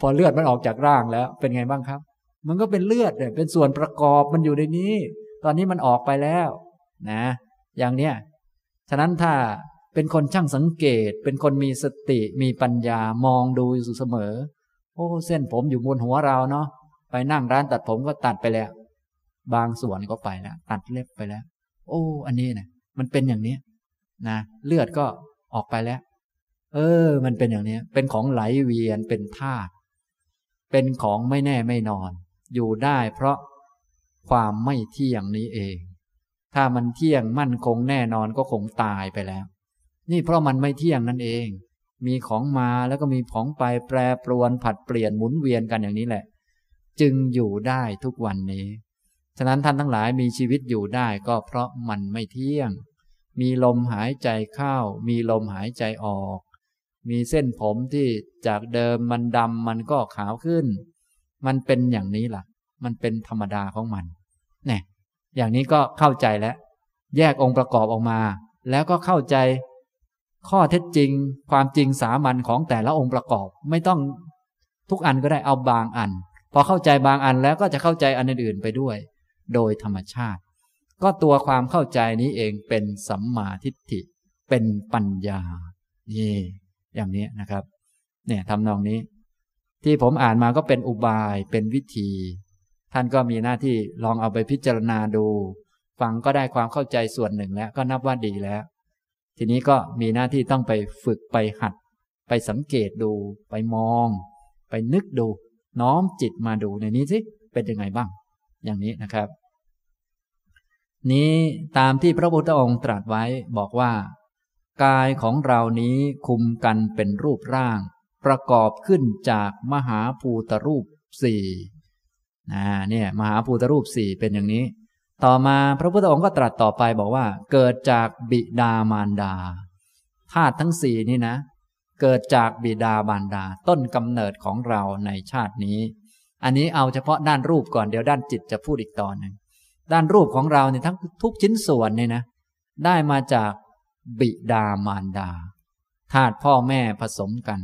พอเลือดมันออกจากร่างแล้วเป็นไงบ้างครับ มันก็เป็นเลือดเนี่ยเป็นส่วนประกอบมันอยู่ในนี้ ตอนนี้มันออกไปแล้ว นะ อย่างเนี้ยฉะนั้นถ้าเป็นคนช่างสังเกต เป็นคนมีสติมีปัญญามองดูอยู่เสมอ โอ้เส้นผมอยู่บนหัวเราเนาะไปนั่งร้านตัดผมก็ตัดไปแล้ว บางส่วนก็ไปแล้วตัดเล็บไปแล้ว โอ้ อันนี้นะมันเป็นอย่างนี้นะเลือดก็ออกไปแล้ว เออ มันเป็นอย่างนี้เป็นของไหลเวียนเป็นธาตุเป็นของไม่แน่ไม่นอน อยู่ได้เพราะความไม่เที่ยงนี้เอง ถ้ามันเที่ยงมั่นคงแน่นอนก็คงตายไปแล้ว นี่เพราะมันไม่เที่ยงนั่นเอง มีของมาแล้วก็มีของไปแปรปรวนผัดเปลี่ยนหมุนเวียนกันอย่างนี้แหละ จึงอยู่ได้ทุกวันนี้ ฉะนั้นท่านทั้งหลายมีชีวิตอยู่ได้ก็เพราะมันไม่เที่ยง มีลมหายใจเข้า มีลมหายใจออก มีเส้นผมที่จากเดิมมันดำมันก็ขาวขึ้น มันเป็นอย่างนี้ล่ะ มันเป็นธรรมดาของมัน อย่างนี้ก็เข้าใจแล้ว แยกองค์ประกอบออกมา แล้วก็เข้าใจ ข้อเท็จจริง ความจริงสามัญของแต่ละองค์ประกอบ ไม่ต้องทุกอันก็ได้เอาบางอัน พอเข้าใจบางอันแล้วก็จะเข้าใจอันอื่นๆไปด้วย โดยธรรมชาติ ก็ตัวความเข้าใจนี้เองเป็นสัมมาทิฏฐิ เป็นปัญญา นี่ อย่างนี้นะครับ เนี่ยทำนองนี้ ที่ผมอ่านมาก็เป็นอุบายเป็นวิธี ท่านก็มีหน้าที่ลองเอาไปพิจารณาดู ฟังก็ได้ความเข้าใจส่วนหนึ่งแล้วก็นับว่าดีแล้ว ทีนี้ก็มีหน้าที่ต้องไปฝึกไปหัด ไปสังเกตดู ไปมอง ไปนึกดู น้อมจิตมาดูในนี้สิเป็นยังไงบ้าง อย่างนี้นะครับ นี้ตามที่พระพุทธองค์ตรัสไว้บอกว่า กายของเรานี้คุมกันเป็นรูปร่าง ประกอบขึ้นจากมหาภูตรูปสี่ นะเนี่ยมหาภูตรูปสี่เป็นอย่างนี้ ต่อมาพระพุทธองค์ก็ตรัสต่อไปบอกว่า เกิดจากบิดามารดาธาตุทั้งสี่นี่นะ เกิดจากบิดาบารดา ต้นกำเนิดของเราในชาตินี้ อันนี้เอาเฉพาะด้านรูปก่อนเดี๋ยวด้านจิตจะพูดอีกตอนหนึ่งด้านรูปของเราเนี่ยทั้งทุกชิ้นส่วนเนี่ยนะ ได้มาจากบิดามารดาธาตุพ่อแม่ผสมกัน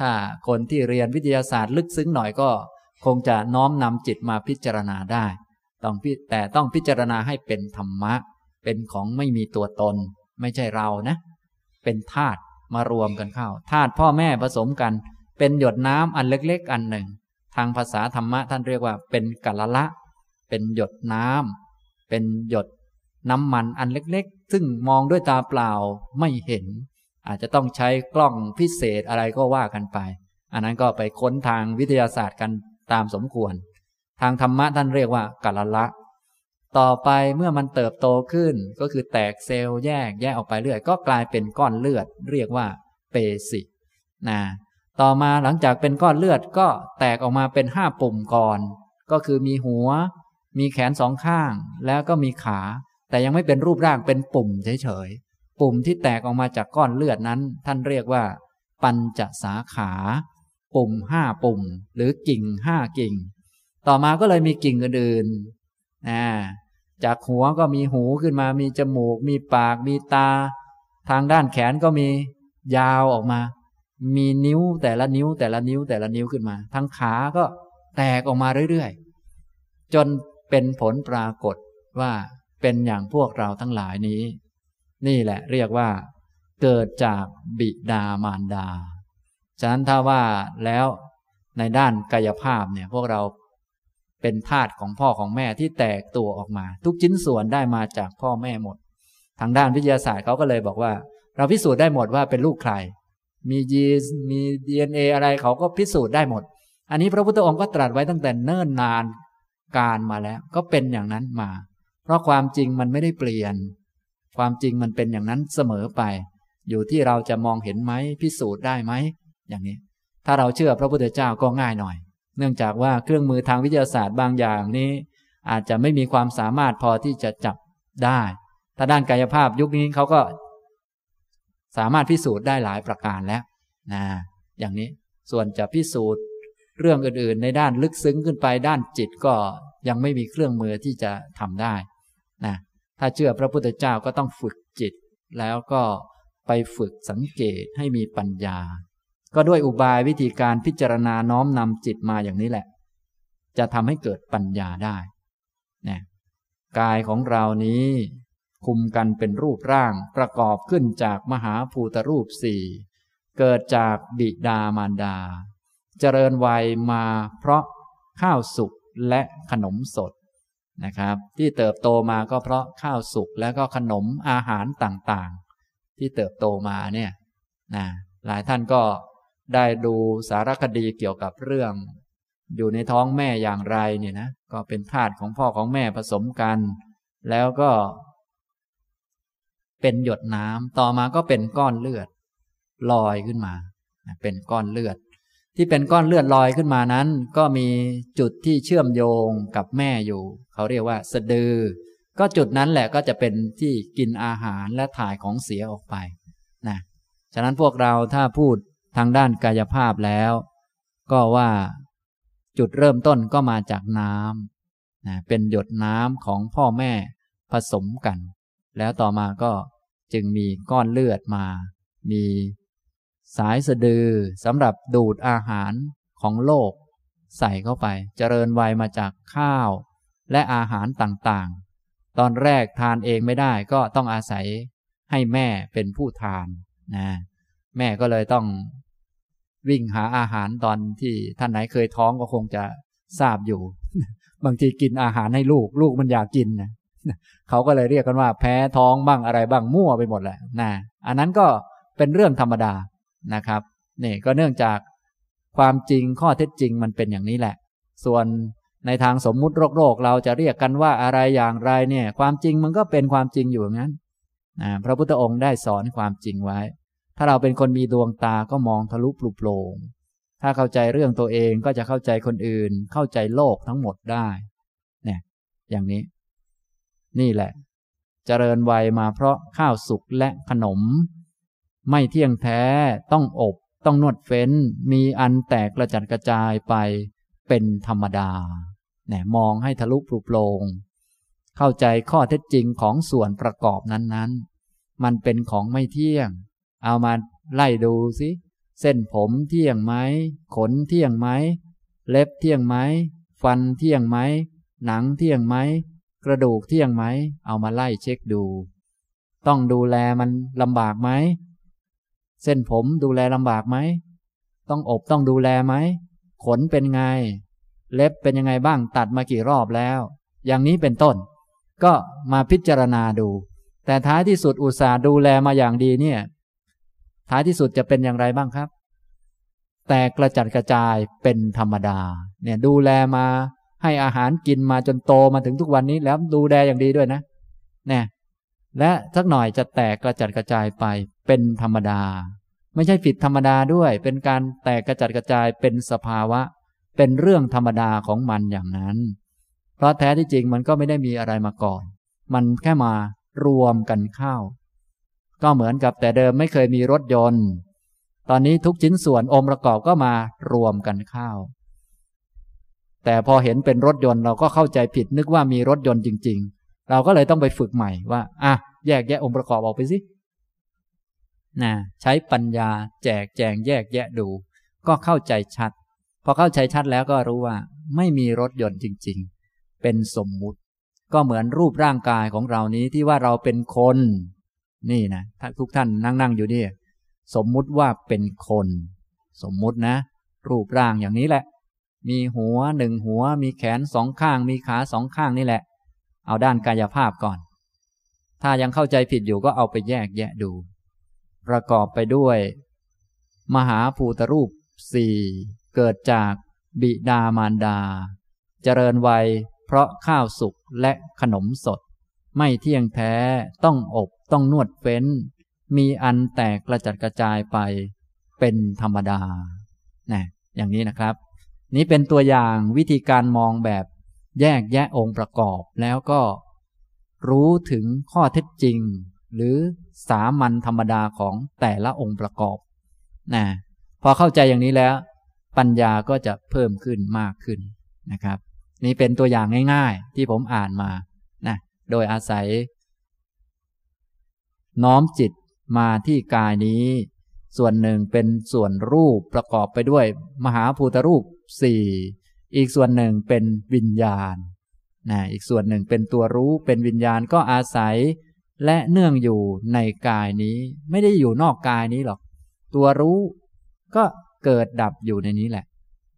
ถ้าคนที่เรียนวิทยาศาสตร์ลึกซึ้งหน่อยก็ คงจะน้อมนำจิตมาพิจารณาได้ ต้องแต่ต้องพิจารณาให้เป็นธรรมะ เป็นของไม่มีตัวตน ไม่ใช่เรานะ เป็นธาตุมารวมกันเข้าธาตุพ่อแม่ผสมกัน เป็นหยดน้ำอันเล็ก ๆ อันหนึ่ง ทางภาษาธรรมะท่านเรียกว่า เป็นกัลละ เป็นหยดน้ำเป็นหยดน้ำมันอันเล็ก ๆ ซึ่งมองด้วยตาเปล่าไม่เห็น อาจจะต้องใช้กล้องพิเศษอะไรก็ว่ากันไป อันนั้นก็ไปค้นทางวิทยาศาสตร์กัน ตามสมควร ทางธรรมะท่านเรียกว่ากัลละ ต่อไปเมื่อมันเติบโตขึ้นก็คือแตกเซลล์แยกแยกออกไปเรื่อย ก็กลายเป็นก้อนเลือด เรียกว่าเปสินะต่อมาหลังจากเป็นก้อนเลือดก็แตกออกมาเป็นห้าปุ่มก่อน ก็คือมีหัว มีแขนสองข้าง แล้วก็มีขา แต่ยังไม่เป็นรูปร่างเป็นปุ่มเฉยๆ ปุ่มที่แตกออกมาจากก้อนเลือดนั้น ท่านเรียกว่า ปัญจสาขา ปุ่มห้าปุ่ม หรือกิ่งห้ากิ่ง ต่อมาก็เลยมีกิ่งอื่นๆนะจากหัวก็มีหูขึ้นมา มีจมูก มีปาก มีตา ทางด้านแขนก็มียาวออกมา มีนิ้วแต่ละนิ้วแต่ละนิ้วแต่ละนิ้วขึ้นมา ทางขาก็แตกออกมาเรื่อยๆ จนเป็นผลปรากฏว่าเป็นอย่างพวกเราทั้งหลายนี้ นี่แหละเรียกว่า เกิดจากบิดามารดา ฉะนั้นถ้าว่าแล้วในด้านกายภาพเนี่ยพวกเราเป็นธาตุของพ่อของแม่ที่แตกตัวออกมา ทุกชิ้นส่วนได้มาจากพ่อแม่หมด ทางด้านวิทยาศาสตร์เขาก็เลยบอกว่า เราพิสูจน์ได้หมดว่าเป็นลูกใคร มียีนมีดีเออะไรเขาก็พิสูจน์ได้หมด อันนี้พระพุทธองค์ก็ตรัสไว้ตั้งแต่เนิ่นนานการมาแล้ว ก็เป็นอย่างนั้นมา เพราะความจริงมันไม่ได้เปลี่ยน ความจริงมันเป็นอย่างนั้นเสมอไป อยู่ที่เราจะมองเห็นไหมพิสูจน์ได้ไหม อย่างนี้ ถ้าเราเชื่อพระพุทธเจ้าก็ง่ายหน่อย เนื่องจากว่าเครื่องมือทางวิทยาศาสตร์บางอย่างนี้ อาจจะไม่มีความสามารถพอที่จะจับได้ ถ้าด้านกายภาพยุคนี้เขาก็ สามารถพิสูจน์ได้หลายประการแล้วนะอย่างนี้ส่วนจะพิสูจน์เรื่องอื่นๆ ในด้านลึกซึ้งขึ้นไปด้านจิตก็ยังไม่มีเครื่องมือที่จะทำได้นะถ้าเชื่อพระพุทธเจ้าก็ต้องฝึกจิต แล้วก็ไปฝึกสังเกตให้มีปัญญา ก็ด้วยอุบายวิธีการพิจารณาน้อมนำจิตมาอย่างนี้แหละ จะทำให้เกิดปัญญาได้นะกายของเรานี้คุมกันเป็นรูปร่างประกอบขึ้นจากมหาภูตรูปสี่เกิดจากบิดามารดา เจริญวัยมาเพราะข้าวสุกและขนมสดนะครับ ที่เติบโตมาก็เพราะข้าวสุกและก็ขนมอาหารต่างๆ ที่เติบโตมาเนี่ยนะหลายท่านก็ ได้ดูสารคดีเกี่ยวกับเรื่อง อยู่ในท้องแม่อย่างไรเนี่ยนะก็เป็นธาตุของพ่อของแม่ผสมกัน แล้วก็ เป็นหยดน้ำต่อมาก็เป็นก้อนเลือด ลอยขึ้นมา เป็นก้อนเลือด ที่เป็นก้อนเลือดลอยขึ้นมานั้น ก็มีจุดที่เชื่อมโยงกับแม่อยู่ เขาเรียกว่า สะดือ ก็จุดนั้นแหละก็จะเป็นที่กินอาหารและถ่ายของเสียออกไปนะฉะนั้นพวกเราถ้าพูด ทางด้านกายภาพแล้ว ก็ว่าจุดเริ่มต้นก็มาจากน้ำนะเป็นหยดน้ำของพ่อแม่ผสมกัน แล้วต่อมาก็จึงมีก้อนเลือดมา มีสายสะดือสำหรับดูดอาหารของโลก ใส่เข้าไป เจริญวัยมาจากข้าว และอาหารต่างๆ ตอนแรกทานเองไม่ได้ก็ต้องอาศัยให้แม่เป็นผู้ทานนะ แม่ก็เลยต้องวิ่งหาอาหารตอนที่ท่านไหนเคยท้องก็คงจะทราบอยู่ บางทีกินอาหารให้ลูก ลูกมันอยากกินนะเขาก็เลยเรียกกันว่า แพ้ท้องบ้างอะไรบ้างมั่วไปหมดแหละนะอันนั้นก็เป็นเรื่องธรรมดานะครับนี่ก็เนื่องจากความจริงข้อเท็จจริงมันเป็นอย่างนี้แหละ ส่วนในทางสมมุติโรคโรคเราจะเรียกกันว่าอะไรอย่างไรเนี่ย ความจริงมันก็เป็นความจริงอยู่อย่างนั้นนะพระพุทธองค์ได้สอนความจริงไว้ ถ้าเราเป็นคนมีดวงตาก็มองทะลุปลุกโปร่งถ้าเข้าใจเรื่องตัวเองก็จะเข้าใจคนอื่น เข้าใจโลกทั้งหมดได้ เนี่ย อย่างนี้ นี่แหละเจริญวัยมาเพราะข้าวสุกและขนม ไม่เที่ยงแท้ ต้องอบ ต้องนวดเฟ้น มีอันแตกกระจัดกระจายไป เป็นธรรมดา เนี่ย มองให้ทะลุปลุกโปร่งเข้าใจข้อเท็จจริงของส่วนประกอบนั้นๆ มันเป็นของไม่เที่ยง เอามาไล่ดูสิเส้นผมเที่ยงไหมขนเที่ยงไหมเล็บเที่ยงไหมฟันเที่ยงไหมหนังเที่ยงไหมกระดูกเที่ยงไหมเอามาไล่เช็คดู ต้องดูแลมันลำบากไหมเส้นผมดูแลลำบากไหมต้องอบต้องดูแลไหมขนเป็นไง เล็บเป็นยังไงบ้างตัดมากี่รอบแล้ว อย่างนี้เป็นต้น ก็มาพิจารณาดู แต่ท้ายที่สุดอุตส่าห์ดูแลมาอย่างดีเนี่ย ท้ายที่สุดจะเป็นอย่างไรบ้างครับ แต่กระจัดกระจายเป็นธรรมดา เนี่ยดูแลมาให้อาหารกินมาจนโตมาถึงทุกวันนี้แล้วดูแลอย่างดีด้วยนะเนี่ยและสักหน่อยจะแตกกระจัดกระจายไปเป็นธรรมดา ไม่ใช่ผิดธรรมดาด้วย เป็นการแตกกระจัดกระจายเป็นสภาวะ เป็นเรื่องธรรมดาของมันอย่างนั้น เพราะแท้ที่จริงมันก็ไม่ได้มีอะไรมาก่อน มันแค่มารวมกันเข้า ก็เหมือนกับแต่เดิมไม่เคยมีรถยนต์ ตอนนี้ทุกชิ้นส่วนองค์ประกอบก็มารวมกันเข้า แต่พอเห็นเป็นรถยนต์เราก็เข้าใจผิดนึกว่ามีรถยนต์จริง ๆ เราก็เลยต้องไปฝึกใหม่ว่าอะแยกแยะองค์ประกอบออกไปสินะใช้ปัญญาแจกแจงแยกแยะดู ก็เข้าใจชัด พอเข้าใจชัดแล้วก็รู้ว่า ไม่มีรถยนต์จริง ๆ เป็นสมมุติ ก็เหมือนรูปร่างกายของเรานี้ที่ว่าเราเป็นคน นี่นะทุกท่านนั่งนั่งอยู่นี่สมมุติว่าเป็นคน สมมุตินะ รูปร่างอย่างนี้แหละ มีหัวหนึ่งหัว มีแขนสองข้าง มีขาสองข้างนี่แหละ เอาด้านกายภาพก่อน ถ้ายังเข้าใจผิดอยู่ก็เอาไปแยกแยะดู ประกอบไปด้วย มหาภูตรูปสี่เกิดจากบิดามารดา เจริญวัยเพราะข้าวสุกและขนมสด ไม่เที่ยงแท้ต้องอบ ต้องนวดเฟ้น มีอันแตกกระจัดกระจายไปเป็นธรรมดานะอย่างนี้นะครับ นี้เป็นตัวอย่างวิธีการมองแบบแยกแยะองค์ประกอบแล้วก็รู้ถึงข้อเท็จจริง หรือสามัญธรรมดาของแต่ละองค์ประกอบนะพอเข้าใจอย่างนี้แล้ว ปัญญาก็จะเพิ่มขึ้นมากขึ้นนะครับ นี่เป็นตัวอย่างง่าย ๆ ที่ผมอ่านมานะโดยอาศัย น้อมจิตมาที่กายนี้ ส่วนหนึ่งเป็นส่วนรูปประกอบไปด้วย มหาภูตรูปสี่อีกส่วนหนึ่งเป็นวิญญาณนะอีกส่วนหนึ่งเป็นตัวรู้เป็นวิญญาณก็อาศัย และเนื่องอยู่ในกายนี้ ไม่ได้อยู่นอกกายนี้หรอก ตัวรู้ก็เกิดดับอยู่ในนี้แหละ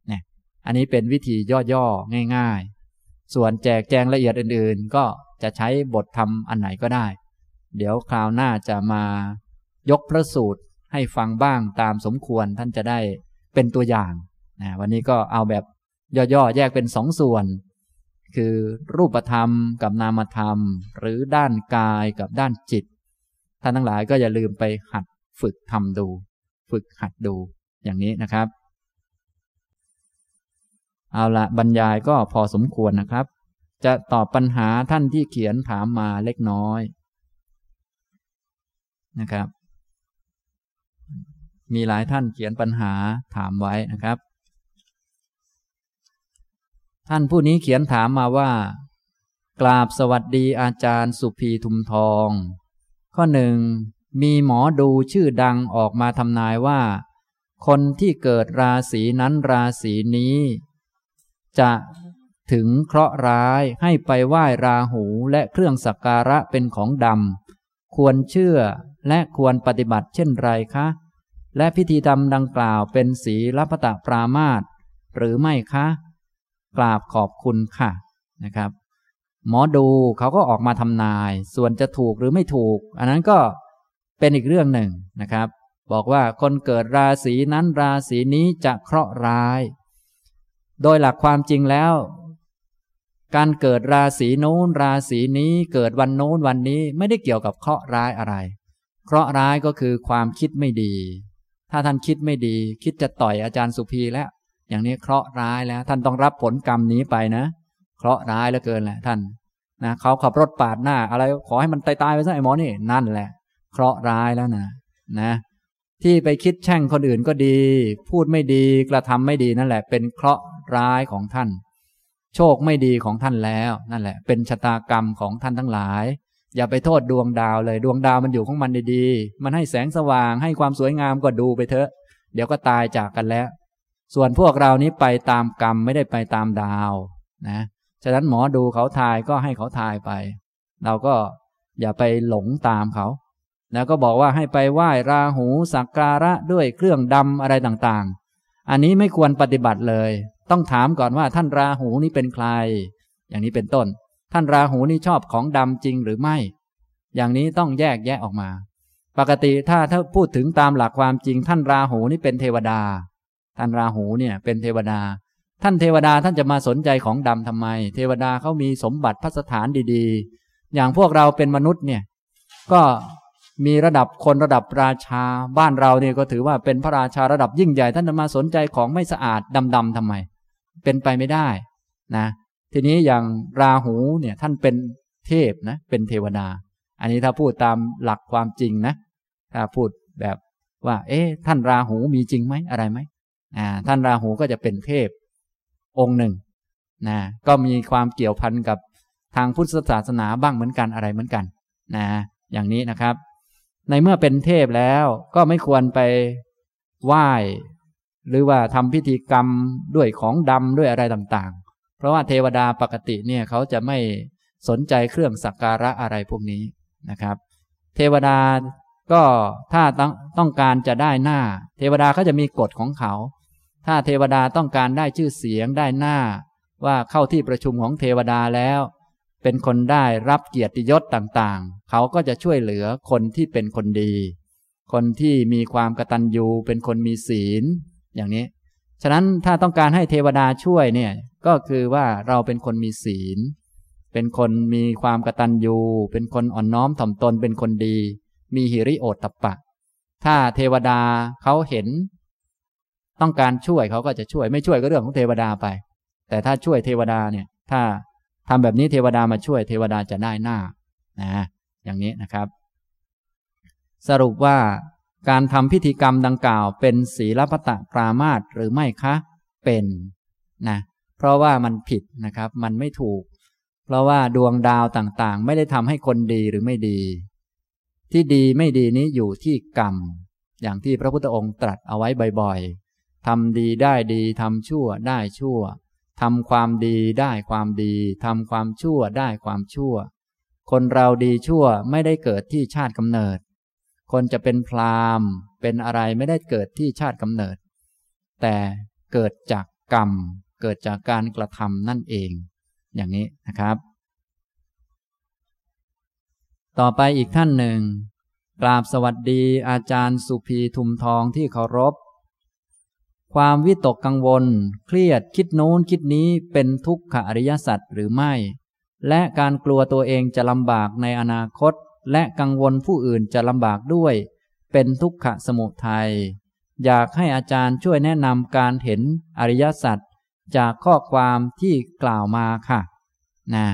เนี่ยอันนี้เป็นวิธีย่อๆง่าย ๆ ส่วนแจกแจงละเอียดอื่นๆ ก็จะใช้บทธรรมอันไหนก็ได้ เดี๋ยวคราวหน้าจะมายกพระสูตรให้ฟังบ้างตามสมควรท่านจะได้เป็นตัวอย่างนะวันนี้ก็เอาแบบย่อๆ แยกเป็นสองส่วน คือรูปธรรมกับนามธรรม หรือด้านกายกับด้านจิต ท่านทั้งหลายก็อย่าลืมไปหัดฝึกทำดู ฝึกหัดดูอย่างนี้นะครับ เอาละบรรยายก็พอสมควรนะครับ จะตอบปัญหาท่านที่เขียนถามมาเล็กน้อย นะครับ มีหลายท่านเขียนปัญหาถามไว้นะครับ ท่านผู้นี้เขียนถามมาว่า กราบสวัสดีอาจารย์สุภีทุมทอง ข้อหนึ่งมีหมอดูชื่อดังออกมาทำนายว่า คนที่เกิดราศีนั้นราศีนี้ จะถึงเคราะห์ร้ายให้ไปไหว้ราหูและเครื่องสักการะเป็นของดำควรเชื่อ และควรปฏิบัติเช่นไรคะ และพิธีทำดังกล่าวเป็นศีลพตะปรามาตหรือไม่คะ กราบขอบคุณค่ะนะครับ หมอดูเขาก็ออกมาทำนาย ส่วนจะถูกหรือไม่ถูก อันนั้นก็เป็นอีกเรื่องหนึ่งนะครับ บอกว่าคนเกิดราศีนั้นราศีนี้จะเคราะห์ร้าย โดยหลักความจริงแล้วการเกิดราศีโน้นราศีนี้เกิดวันโน้นวันนี้ไม่ได้เกี่ยวกับเคราะห์ร้ายอะไร เคราะห์ร้ายก็คือความคิดไม่ดี ถ้าท่านคิดไม่ดี คิดจะต่อยอาจารย์สุภีแล้ว อย่างนี้เคราะห์ร้ายแล้ว ท่านต้องรับผลกรรมนี้ไปนะ เคราะห์ร้ายเหลือเกินแหละท่านนะเขาขับรถปาดหน้า อะไรขอให้มันตายตายไปซะไอ้หมอนี่นั่นแหละ เคราะห์ร้ายแล้วนะนะ ที่ไปคิดแช่งคนอื่นก็ดี พูดไม่ดีกระทำไม่ดีนั่นแหละ เป็นเคราะห์ร้ายของท่าน โชคไม่ดีของท่านแล้วนั่นแหละ เป็นชะตากรรมของท่านทั้งหลาย อย่าไปโทษดวงดาวเลยดวงดาวมันอยู่ของมันดีๆ มันให้แสงสว่างให้ความสวยงามก็ดูไปเถอะ เดี๋ยวก็ตายจากกันแล้ว ส่วนพวกเรานี้ไปตามกรรมไม่ได้ไปตามดาวนะฉะนั้นหมอดูเขาทายก็ให้เขาทายไป เราก็อย่าไปหลงตามเขาแล้วก็บอกว่าให้ไปไหว้ราหูสักการะด้วยเครื่องดำอะไรต่างๆ อันนี้ไม่ควรปฏิบัติเลย ต้องถามก่อนว่าท่านราหูนี้เป็นใคร อย่างนี้เป็นต้น ท่านราหูนี่ชอบของดำจริงหรือไม่ อย่างนี้ต้องแยกแยะออกมา ปกติถ้าถ้าพูดถึงตามหลักความจริง ท่านราหูนี่เป็นเทวดา ท่านราหูเนี่ยเป็นเทวดา ท่านเทวดาท่านจะมาสนใจของดำทำไม เทวดาเขามีสมบัติพัสถานดีๆ อย่างพวกเราเป็นมนุษย์เนี่ยก็มีระดับคนระดับราชาบ้านเราเนี่ยก็ถือว่าเป็นพระราชาระดับยิ่งใหญ่ท่านจะมาสนใจของไม่สะอาดดำๆทำไม เป็นไปไม่ได้นะ ทีนี้อย่างราหูเนี่ยท่านเป็นเทพนะเป็นเทวดา อันนี้ถ้าพูดตามหลักความจริงนะถ้าพูดแบบว่า เอ๊ะท่านราหูมีจริงไหมอะไรไหมอ่าท่านราหูก็จะเป็นเทพองค์หนึ่งนะก็มีความเกี่ยวพันกับทางพุทธศาสนาบ้างเหมือนกันอะไรเหมือนกันนะอย่างนี้นะครับ ในเมื่อเป็นเทพแล้วก็ไม่ควรไปไหว้ หรือว่าทำพิธีกรรมด้วยของดำด้วยอะไรต่าง เพราะว่าเทวดาปกติเนี่ยเขาจะไม่สนใจเครื่องสักการะอะไรพวกนี้นะครับ เทวดาก็ถ้าต้องต้องการจะได้หน้า เทวดาเขาจะมีกฎของเขา ถ้าเทวดาต้องการได้ชื่อเสียงได้หน้า ว่าเข้าที่ประชุมของเทวดาแล้ว เป็นคนได้รับเกียรติยศต่างๆ เขาก็จะช่วยเหลือคนที่เป็นคนดี คนที่มีความกตัญญูเป็นคนมีศีล อย่างนี้ ฉะนั้นถ้าต้องการให้เทวดาช่วยเนี่ยก็คือว่าเราเป็นคนมีศีล เป็นคนมีความกตัญญู เป็นคนอ่อนน้อมถ่อมตนเป็นคนดี มีหิริโอตตปะ ถ้าเทวดาเขาเห็น ต้องการช่วยเขาก็จะช่วย ไม่ช่วยก็เรื่องของเทวดาไป แต่ถ้าช่วยเทวดาเนี่ย ถ้าทำแบบนี้เทวดามาช่วยเทวดาจะได้หน้านะอย่างนี้นะครับ สรุปว่า การทำพิธีกรรมดังกล่าว เป็นศีลปตะปรามาตหรือไม่คะ เป็นนะเพราะว่ามันผิดนะครับ มันไม่ถูก เพราะว่าดวงดาวต่างๆ ไม่ได้ทำให้คนดีหรือไม่ดี ที่ดีไม่ดีนี้อยู่ที่กรรม อย่างที่พระพุทธองค์ตรัสเอาไว้บ่อยๆทำดีได้ดีทำชั่วได้ชั่วทำความดีได้ความดีทำความชั่วได้ความชั่ว คนเราดีชั่วไม่ได้เกิดที่ชาติกำเนิด คนจะเป็นพราหมณ์ เป็นอะไรไม่ได้เกิดที่ชาติกำเนิด แต่เกิดจากกรรม เกิดจากการกระทำนั่นเอง อย่างนี้นะครับ ต่อไปอีกท่านหนึ่ง กราบสวัสดีอาจารย์สุภีทุมทองที่เคารพ ความวิตกกังวล เครียดคิดโน้นคิดนี้เป็นทุกขอริยสัจหรือไม่ และการกลัวตัวเองจะลำบากในอนาคต และกังวลผู้อื่นจะลำบากด้วย เป็นทุกขสมุทัยอยากให้อาจารย์ช่วยแนะนำการเห็นอริยสัจจากข้อความที่กล่าวมาค่ะนะ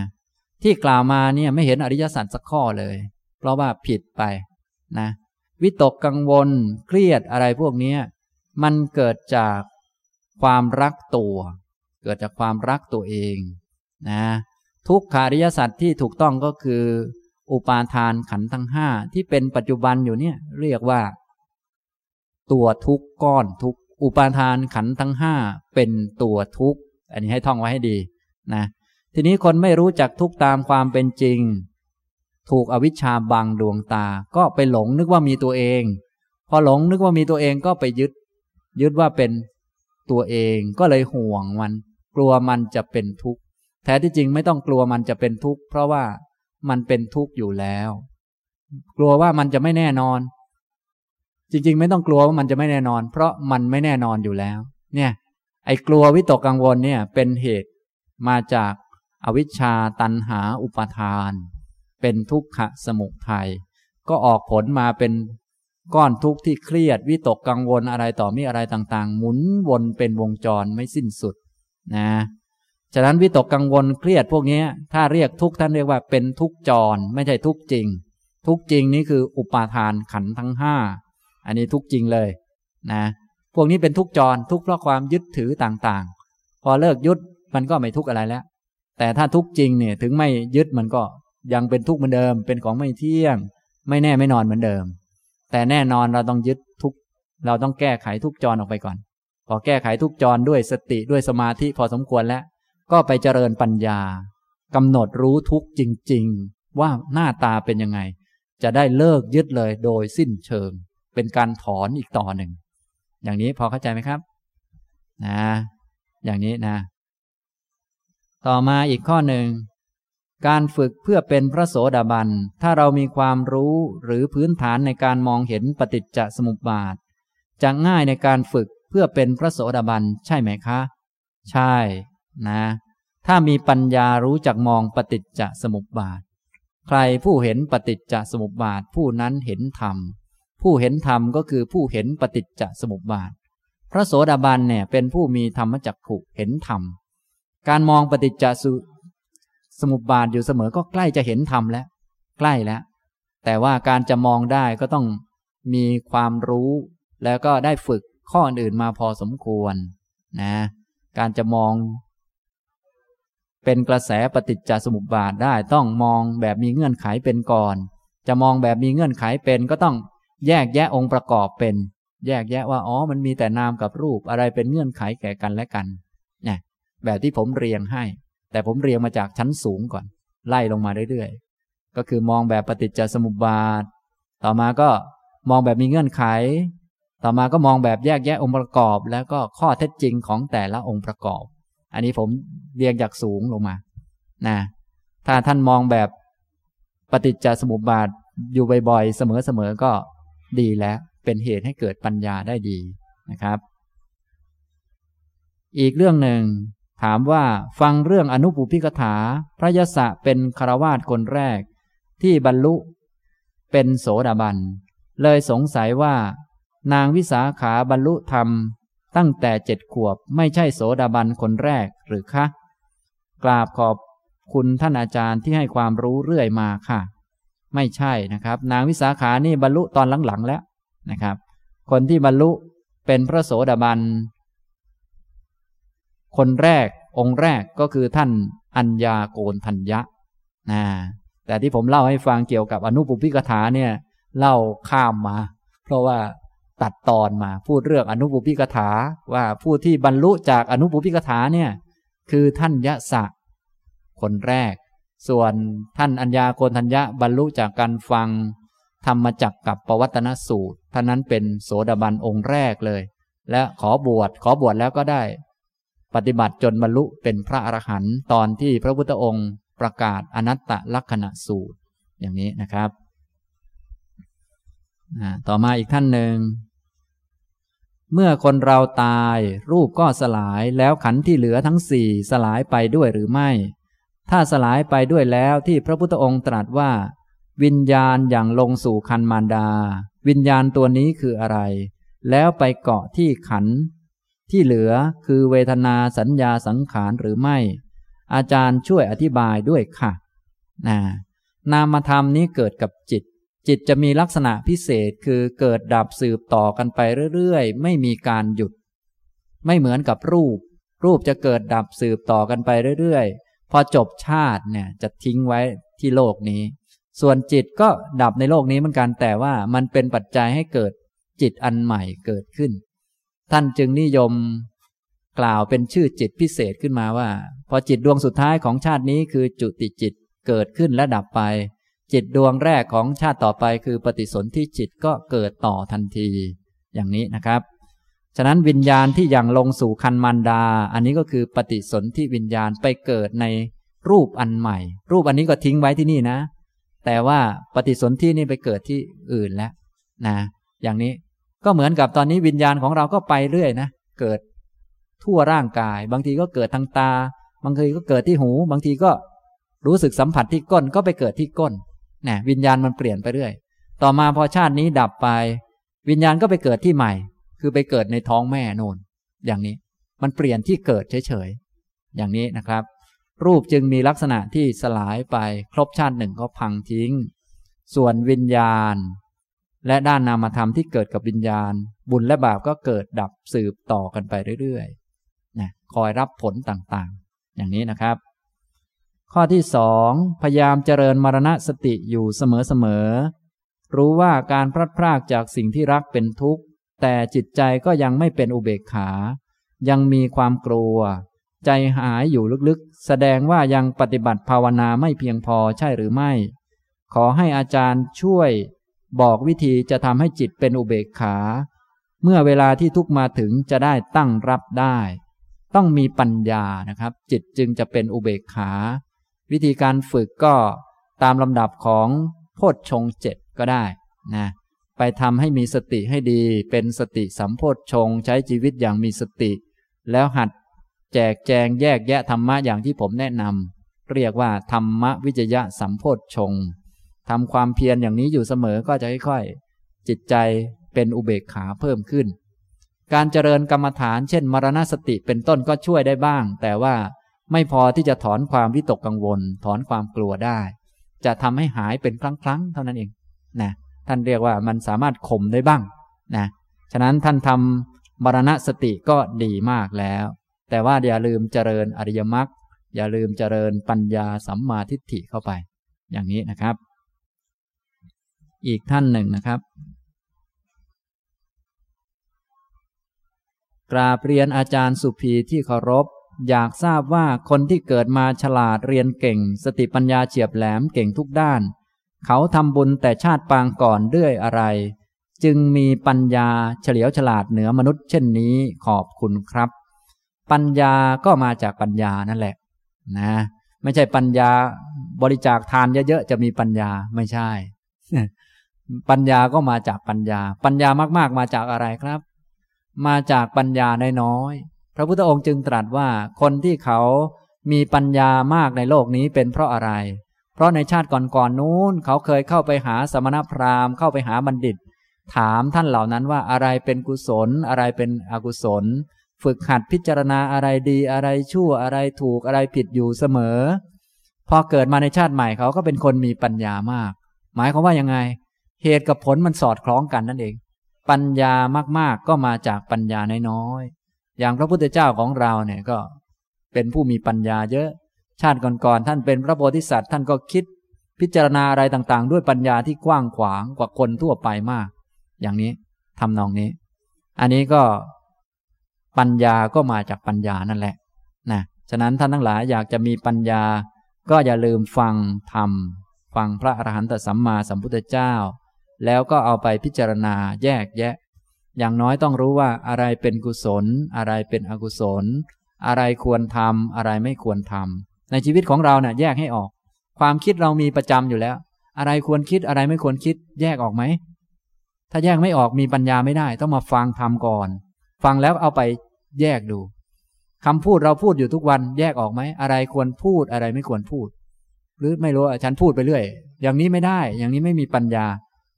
ที่กล่าวมาเนี่ยไม่เห็นอริยสัจสักข้อเลย เพราะว่าผิดไปนะวิตกกังวลเครียดอะไรพวกนี้มันเกิดจากความรักตัว เกิดจากความรักตัวเองนะทุกขาริยสัตว์ที่ถูกต้องก็คือ อุปาทานขันธ์ทั้งห้าที่เป็นปัจจุบันอยู่เนี่ย เรียกว่า ตัวทุกก้อนทุกอุปาทานขันธ์ทั้งห้าเป็นตัวทุกอันนี้ให้ท่องไว้ให้ดีนะทีนี้คนไม่รู้จักทุกตามความเป็นจริง ถูกอวิชชาบังดวงตา ก็ไปหลงนึกว่ามีตัวเอง พอหลงนึกว่ามีตัวเองก็ไปยึด ยึดว่าเป็นตัวเองก็เลยห่วงมัน กลัวมันจะเป็นทุกข์แท้ที่จริงไม่ต้องกลัวมันจะเป็นทุกข์เพราะว่า มันเป็นทุกข์อยู่แล้ว กลัวว่ามันจะไม่แน่นอน จริงๆ ไม่ต้องกลัวว่ามันจะไม่แน่นอน เพราะมันไม่แน่นอนอยู่แล้ว เนี่ย ไอ้กลัววิตกกังวลเนี่ย เป็นเหตุมาจากอวิชชาตันหาอุปทาน เป็นทุกขะสมุทัยก็ออกผลมาเป็นก้อนทุกข์ที่เครียด วิตกกังวลอะไรต่อมีอะไรต่างๆ หมุนวนเป็นวงจรไม่สิ้นสุด นะ ฉะนั้นวิตกกังวลเครียดพวกนี้ถ้าเรียกทุกท่านเรียกว่าเป็นทุกจร ไม่ใช่ทุกจริง ทุกจริงนี่คืออุปาทานขันทั้งห้าอันนี้ทุกจริงเลยนะพวกนี้เป็นทุกจรทุกเพราะความยึดถือต่างๆ พอเลิกยึดมันก็ไม่ทุกอะไรแล้ว แต่ถ้าทุกจริงเนี่ยถึงไม่ยึดมันก็ยังเป็นทุกเหมือนเดิม เป็นของไม่เที่ยง ไม่แน่ไม่นอนเหมือนเดิม แต่แน่นอนเราต้องยึดทุกเราต้องแก้ไขทุกจรออกไปก่อน พอแก้ไขทุกจรด้วยสติด้วยสมาธิพอสมควรแล้ว ก็ไปเจริญปัญญากำหนดรู้ทุกจริง ๆ ว่าหน้าตาเป็นยังไง จะได้เลิกยึดเลยโดยสิ้นเชิง เป็นการถอนอีกต่อหนึ่ง อย่างนี้พอเข้าใจไหมครับ นะ อย่างนี้นะ ต่อมาอีกข้อหนึ่งการฝึกเพื่อเป็นพระโสดาบัน ถ้าเรามีความรู้หรือพื้นฐานในการมองเห็นปฏิจจสมุปบาท จะง่ายในการฝึกเพื่อเป็นพระโสดาบันใช่ไหมคะ ใช่ นะ ถ้ามีปัญญารู้จักมองปฏิจจสมุปบาท ใครผู้เห็นปฏิจจสมุปบาท ผู้นั้นเห็นธรรม ผู้เห็นธรรมก็คือผู้เห็นปฏิจจสมุปบาท พระโสดาบันเนี่ยเป็นผู้มีธรรมจักขุเห็นธรรม การมองปฏิจจสมุปบาทอยู่เสมอก็ใกล้จะเห็นธรรมแล้ว ใกล้แล้ว แต่ว่าการจะมองได้ก็ต้องมีความรู้ แล้วก็ได้ฝึกข้ออื่นมาพอสมควรนะ การจะมอง เป็นกระแสปฏิจจสมุปบาทได้ต้องมองแบบมีเงื่อนไขเป็นก่อน จะมองแบบมีเงื่อนไขเป็นก็ต้องแยกแยะองค์ประกอบเป็น แยกแยะว่าอ๋อมันมีแต่นามกับรูปอะไรเป็นเงื่อนไขแก่กันและกันเนี่ยแบบที่ผมเรียงให้ แต่ผมเรียงมาจากชั้นสูงก่อน ไล่ลงมาเรื่อยๆ ก็คือมองแบบปฏิจจสมุปบาท ต่อมาก็มองแบบมีเงื่อนไข ต่อมาก็มองแบบแยกแยะองค์ประกอบ แล้วก็ข้อเท็จจริงของแต่ละองค์ประกอบ อันนี้ผมเรียงจากสูงลงมา นะ ถ้าท่านมองแบบปฏิจจสมุปบาทอยู่บ่อยๆ เสมอๆ ก็ดีแล้ว เป็นเหตุให้เกิดปัญญาได้ดีนะครับ อีกเรื่องหนึ่ง ถามว่าฟังเรื่องอนุปุพิกถา พระยศเป็นคารวาสคนแรก ที่บรรลุเป็นโสดาบัน เลยสงสัยว่า นางวิสาขาบรรลุธรรม ตั้งแต่เจ็ดขวบไม่ใช่โสดาบันคนแรกหรือคะ กราบขอบคุณท่านอาจารย์ที่ให้ความรู้เรื่อยมาค่ะ ไม่ใช่นะครับ นางวิสาขานี่บรรลุตอนหลังๆแล้วนะครับ คนที่บรรลุเป็นพระโสดาบันคนแรกองค์แรกก็คือท่านอัญญาโกนทัญญะนะแต่ที่ผมเล่าให้ฟังเกี่ยวกับอนุปุพิกถาเนี่ย เล่าข้ามมา เพราะว่า ตัดตอนมาพูดเรื่องอนุปุพิกถาว่าผู้ที่บรรลุจากอนุปุพิกถาเนี่ยคือท่านยะสะ คนแรก ส่วนท่านอัญญาโกนทัญญะบรรลุจากการฟัง ธรรมจักกับปวัตนสูตรท่านนั้นเป็นโสดาบันองค์แรกเลย และขอบวชขอบวชแล้วก็ได้ ปฏิบัติจนบรรลุเป็นพระอรหันต์ตอนที่พระพุทธองค์ประกาศอนัตตลักษณะสูตรอย่างนี้นะครับต่อมาอีกท่านหนึ่ง เมื่อคนเราตายรูปก็สลายแล้วขันธ์ที่เหลือทั้งสี่สลายไปด้วยหรือไม่ ถ้าสลายไปด้วยแล้วที่พระพุทธองค์ตรัสว่า วิญญาณอย่างลงสู่คันมารดา วิญญาณตัวนี้คืออะไร แล้วไปเกาะที่ขันที่เหลือคือเวทนาสัญญาสังขารหรือไม่ อาจารย์ช่วยอธิบายด้วยค่ะนะนามธรรมนี้เกิดกับจิต จิตจะมีลักษณะพิเศษคือเกิดดับสืบต่อกันไปเรื่อยๆ ไม่มีการหยุด ไม่เหมือนกับรูป รูปจะเกิดดับสืบต่อกันไปเรื่อยๆ พอจบชาติเนี่ยจะทิ้งไว้ที่โลกนี้ ส่วนจิตก็ดับในโลกนี้เหมือนกันแต่ว่ามันเป็นปัจจัยให้เกิดจิตอันใหม่เกิดขึ้น ท่านจึงนิยมกล่าวเป็นชื่อจิตพิเศษขึ้นมาว่า พอจิตดวงสุดท้ายของชาตินี้คือจุติจิตเกิดขึ้นและดับไป จิตดวงแรกของชาติต่อไปคือปฏิสนธิจิตก็เกิดต่อทันที อย่างนี้นะครับ ฉะนั้นวิญญาณที่ยังลงสู่คันมันดา อันนี้ก็คือปฏิสนธิวิญญาณไปเกิดในรูปอันใหม่ รูปอันนี้ก็ทิ้งไว้ที่นี่นะ แต่ว่าปฏิสนธินี่ไปเกิดที่อื่นแล้วนะ อย่างนี้ก็เหมือนกับตอนนี้วิญญาณของเราก็ไปเรื่อยนะ เกิดทั่วร่างกาย บางทีก็เกิดทางตา บางทีก็เกิดที่หู บางทีก็รู้สึกสัมผัสที่ก้นก็ไปเกิดที่ก้น นะวิญญาณมันเปลี่ยนไปเรื่อย ต่อมาพอชาตินี้ดับไป วิญญาณก็ไปเกิดที่ใหม่ คือไปเกิดในท้องแม่โน่นอย่างนี้มันเปลี่ยนที่เกิดเฉยๆอย่างนี้นะครับ รูปจึงมีลักษณะที่สลายไปครบชาติหนึ่งก็พังทิ้ง ส่วนวิญญาณ และด้านนามธรรมที่เกิดกับวิญญาณ บุญและบาปก็เกิดดับสืบต่อกันไปเรื่อยๆนะคอยรับผลต่างๆ อย่างนี้นะครับ ข้อที่สองพยายามเจริญมรณะสติอยู่เสมอๆ รู้ว่าการพลัดพรากจากสิ่งที่รักเป็นทุกข์ แต่จิตใจก็ยังไม่เป็นอุเบกขา ยังมีความกลัว ใจหายอยู่ลึกๆ แสดงว่ายังปฏิบัติภาวนาไม่เพียงพอใช่หรือไม่ ขอให้อาจารย์ช่วย บอกวิธีจะทำให้จิตเป็นอุเบกขา เมื่อเวลาที่ทุกมาถึงจะได้ตั้งรับได้ ต้องมีปัญญานะครับ จิตจึงจะเป็นอุเบกขา วิธีการฝึกก็ตามลำดับของโพชฌงเจ็ดก็ได้นะไปทำให้มีสติให้ดี เป็นสติสัมโพชฌงใช้ชีวิตอย่างมีสติ แล้วหัดแจกแจงแยกแยะธรรมะอย่างที่ผมแนะนำเรียกว่าธรรมวิจยะสัมโพชฌงทำความเพียรอย่างนี้อยู่เสมอก็จะค่อยๆจิตใจเป็นอุเบกขาเพิ่มขึ้น การเจริญกรรมฐานเช่น มรณสติเป็นต้นก็ช่วยได้บ้าง แต่ว่า ไม่พอที่จะถอนความวิตกกังวล ถอนความกลัวได้ จะทำให้หายเป็นครั้งๆเท่านั้นเองนะท่านเรียกว่ามันสามารถข่มได้บ้างนะฉะนั้นท่านทำมรณะสติก็ดีมากแล้ว แต่ว่าอย่าลืมเจริญอริยมรรคอย่าลืมเจริญปัญญาสัมมาทิฏฐิเข้าไป อย่างนี้นะครับ อีกท่านหนึ่งนะครับ กราบเรียนอาจารย์สุภีที่เคารพ อยากทราบว่าคนที่เกิดมาฉลาดเรียนเก่ง สติปัญญาเฉียบแหลมเก่งทุกด้าน เขาทำบุญแต่ชาติปางก่อนด้วยอะไร จึงมีปัญญาเฉลียวฉลาดเหนือมนุษย์เช่นนี้ขอบคุณครับ ปัญญาก็มาจากปัญญานั่นแหละ นะ ไม่ใช่ปัญญาบริจาคทานเยอะๆจะมีปัญญาไม่ใช่ ปัญญาก็มาจากปัญญา ปัญญามากๆมาจากอะไรครับ มาจากปัญญาน้อย พระพุทธองค์จึงตรัสว่าคนที่เขามีปัญญามากในโลกนี้เป็นเพราะอะไร เพราะในชาติก่อนๆนู้นเขาเคยเข้าไปหาสมณพราหมณ์เข้าไปหาบัณฑิต ถามท่านเหล่านั้นว่าอะไรเป็นกุศล อะไรเป็นอกุศล ฝึกหัดพิจารณาอะไรดีอะไรชั่วอะไรถูกอะไรผิดอยู่เสมอ พอเกิดมาในชาติใหม่เขาก็เป็นคนมีปัญญามาก หมายความว่ายังไง เหตุกับผลมันสอดคล้องกันนั่นเอง ปัญญามากๆก็มาจากปัญญาน้อย อย่างพระพุทธเจ้าของเราเนี่ยก็เป็นผู้มีปัญญาเยอะ ชาติก่อนๆท่านเป็นพระโพธิสัตว์ท่านก็คิดพิจารณาอะไรต่างๆ ด้วยปัญญาที่กว้างขวางกว่าคนทั่วไปมาก อย่างนี้ทำนองนี้ อันนี้ก็ปัญญาก็มาจากปัญญานั่นแหละนะฉะนั้นท่านทั้งหลายอยากจะมีปัญญา ก็อย่าลืมฟังธรรมฟังพระอรหันตสัมมาสัมพุทธเจ้า แล้วก็เอาไปพิจารณาแยกแยะ อย่างน้อยต้องรู้ว่าอะไรเป็นกุศล อะไรเป็นอกุศล อะไรควรทำอะไรไม่ควรทำในชีวิตของเราเนี่ยแยกให้ออก ความคิดเรามีประจำอยู่แล้ว อะไรควรคิดอะไรไม่ควรคิด แยกออกไหม ถ้าแยกไม่ออกมีปัญญาไม่ได้ ต้องมาฟังทำก่อน ฟังแล้วเอาไปแยกดูคำพูดเราพูดอยู่ทุกวันแยกออกไหม อะไรควรพูดอะไรไม่ควรพูด หรือไม่รู้ฉันพูดไปเรื่อย อย่างนี้ไม่ได้ อย่างนี้ไม่มีปัญญา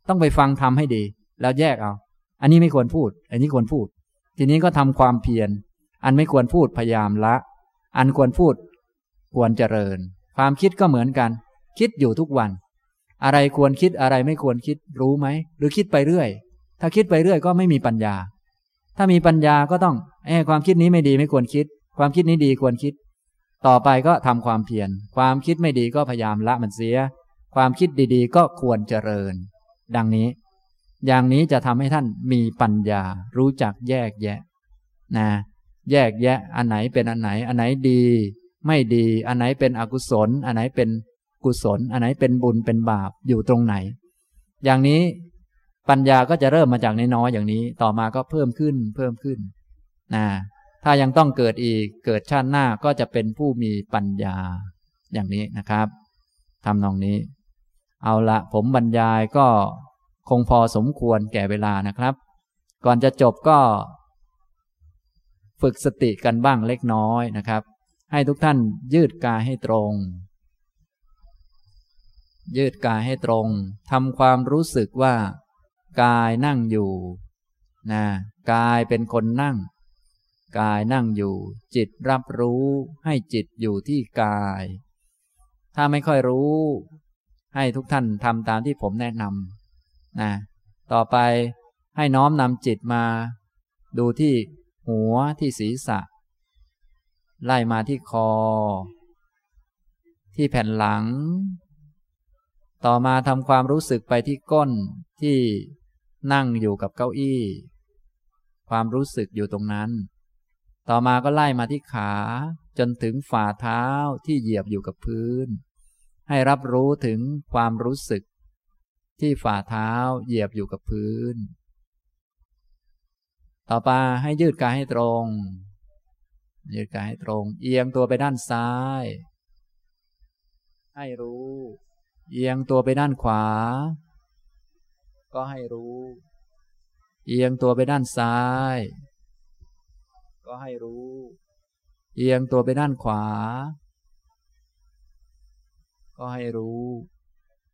ต้องไปฟังทำให้ดี แล้วแยกเอา อันนี้ไม่ควรพูด อันนี้ควรพูด ทีนี้ก็ทำความเพียร อันไม่ควรพูดพยายามละ อันควรพูด ควรเจริญ ความคิดก็เหมือนกัน คิดอยู่ทุกวัน อะไรควรคิดอะไรไม่ควรคิดรู้ไหม หรือคิดไปเรื่อย ถ้าคิดไปเรื่อยก็ไม่มีปัญญา ถ้ามีปัญญาก็ต้องเอความคิดนี้ไม่ดีไม่ควรคิด ความคิดนี้ดีควรคิด ต่อไปก็ทำความเพียร ความคิดไม่ดีก็พยายามละมันเสีย ความคิดดีๆ ก็ควรเจริญ ดังนี้ อย่างนี้จะทำให้ท่านมีปัญญา รู้จักแยกแยะนะแยกแยะอันไหนเป็นอันไหน อันไหนดี ไม่ดี อันไหนเป็นอกุศล อันไหนเป็นกุศล อันไหนเป็นบุญเป็นบาปอยู่ตรงไหน อย่างนี้ปัญญาก็จะเริ่มมาจากน้อยๆอย่างนี้ ต่อมาก็เพิ่มขึ้นเพิ่มขึ้นนะถ้ายังต้องเกิดอีกเกิดชาติหน้าก็จะเป็นผู้มีปัญญาอย่างนี้นะครับทำนองนี้ เอาละผมบรรยายก็ คงพอสมควรแก่เวลานะครับ ก่อนจะจบก็ ฝึกสติกันบ้างเล็กน้อยนะครับ ให้ทุกท่านยืดกายให้ตรง ยืดกายให้ตรงทำความรู้สึกว่า กายนั่งอยู่นะกายเป็นคนนั่ง กายนั่งอยู่ จิตรับรู้ให้จิตอยู่ที่กาย ถ้าไม่ค่อยรู้ ให้ทุกท่านทำตามที่ผมแนะนำ นะต่อไปให้น้อมนำจิตมา ดูที่หัวที่ศีรษะ ไล่มาที่คอ ที่แผ่นหลัง ต่อมาทำความรู้สึกไปที่ก้นที่นั่งอยู่กับเก้าอี้ ความรู้สึกอยู่ตรงนั้น ต่อมาก็ไล่มาที่ขา จนถึงฝ่าเท้าที่เหยียบอยู่กับพื้น ให้รับรู้ถึงความรู้สึก ที่ฝ่าเท้าเหยียบอยู่กับพื้น ต่อไปให้ยืดกายให้ตรง ยืดกายให้ตรง เอียงตัวไปด้านซ้าย ให้รู้ เอียงตัวไปด้านขวา ก็ให้รู้ เอียงตัวไปด้านซ้าย ก็ให้รู้ เอียงตัวไปด้านขวา ก็ให้รู้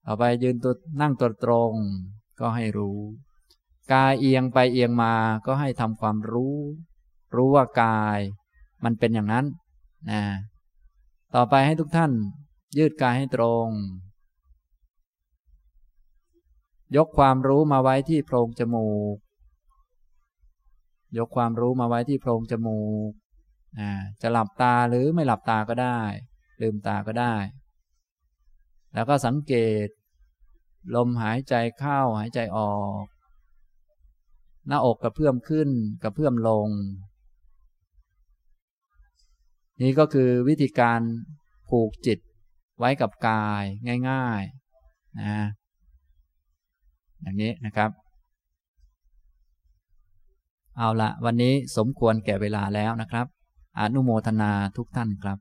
เอาไปยืนตัวนั่งตัวตรง ก็ให้รู้ กายเอียงไปเอียงมาก็ให้ทำความรู้ รู้ว่ากาย มันเป็นอย่างนั้นนะต่อไปให้ทุกท่าน ยืดกายให้ตรง ยกความรู้มาไว้ที่โพรงจมูก ยกความรู้มาไว้ที่โพรงจมูกจะหลับตาหรือไม่หลับตาก็ได้ ลืมตาก็ได้ แล้วก็สังเกต ลมหายใจเข้าหายใจออก หน้าอกกระเพื่อมขึ้นกระเพื่อมลง นี่ก็คือวิธีการผูกจิตไว้กับกายง่ายๆนะอย่างนี้นะครับ เอาละวันนี้สมควรแก่เวลาแล้วนะครับอนุโมทนาทุกท่านครับ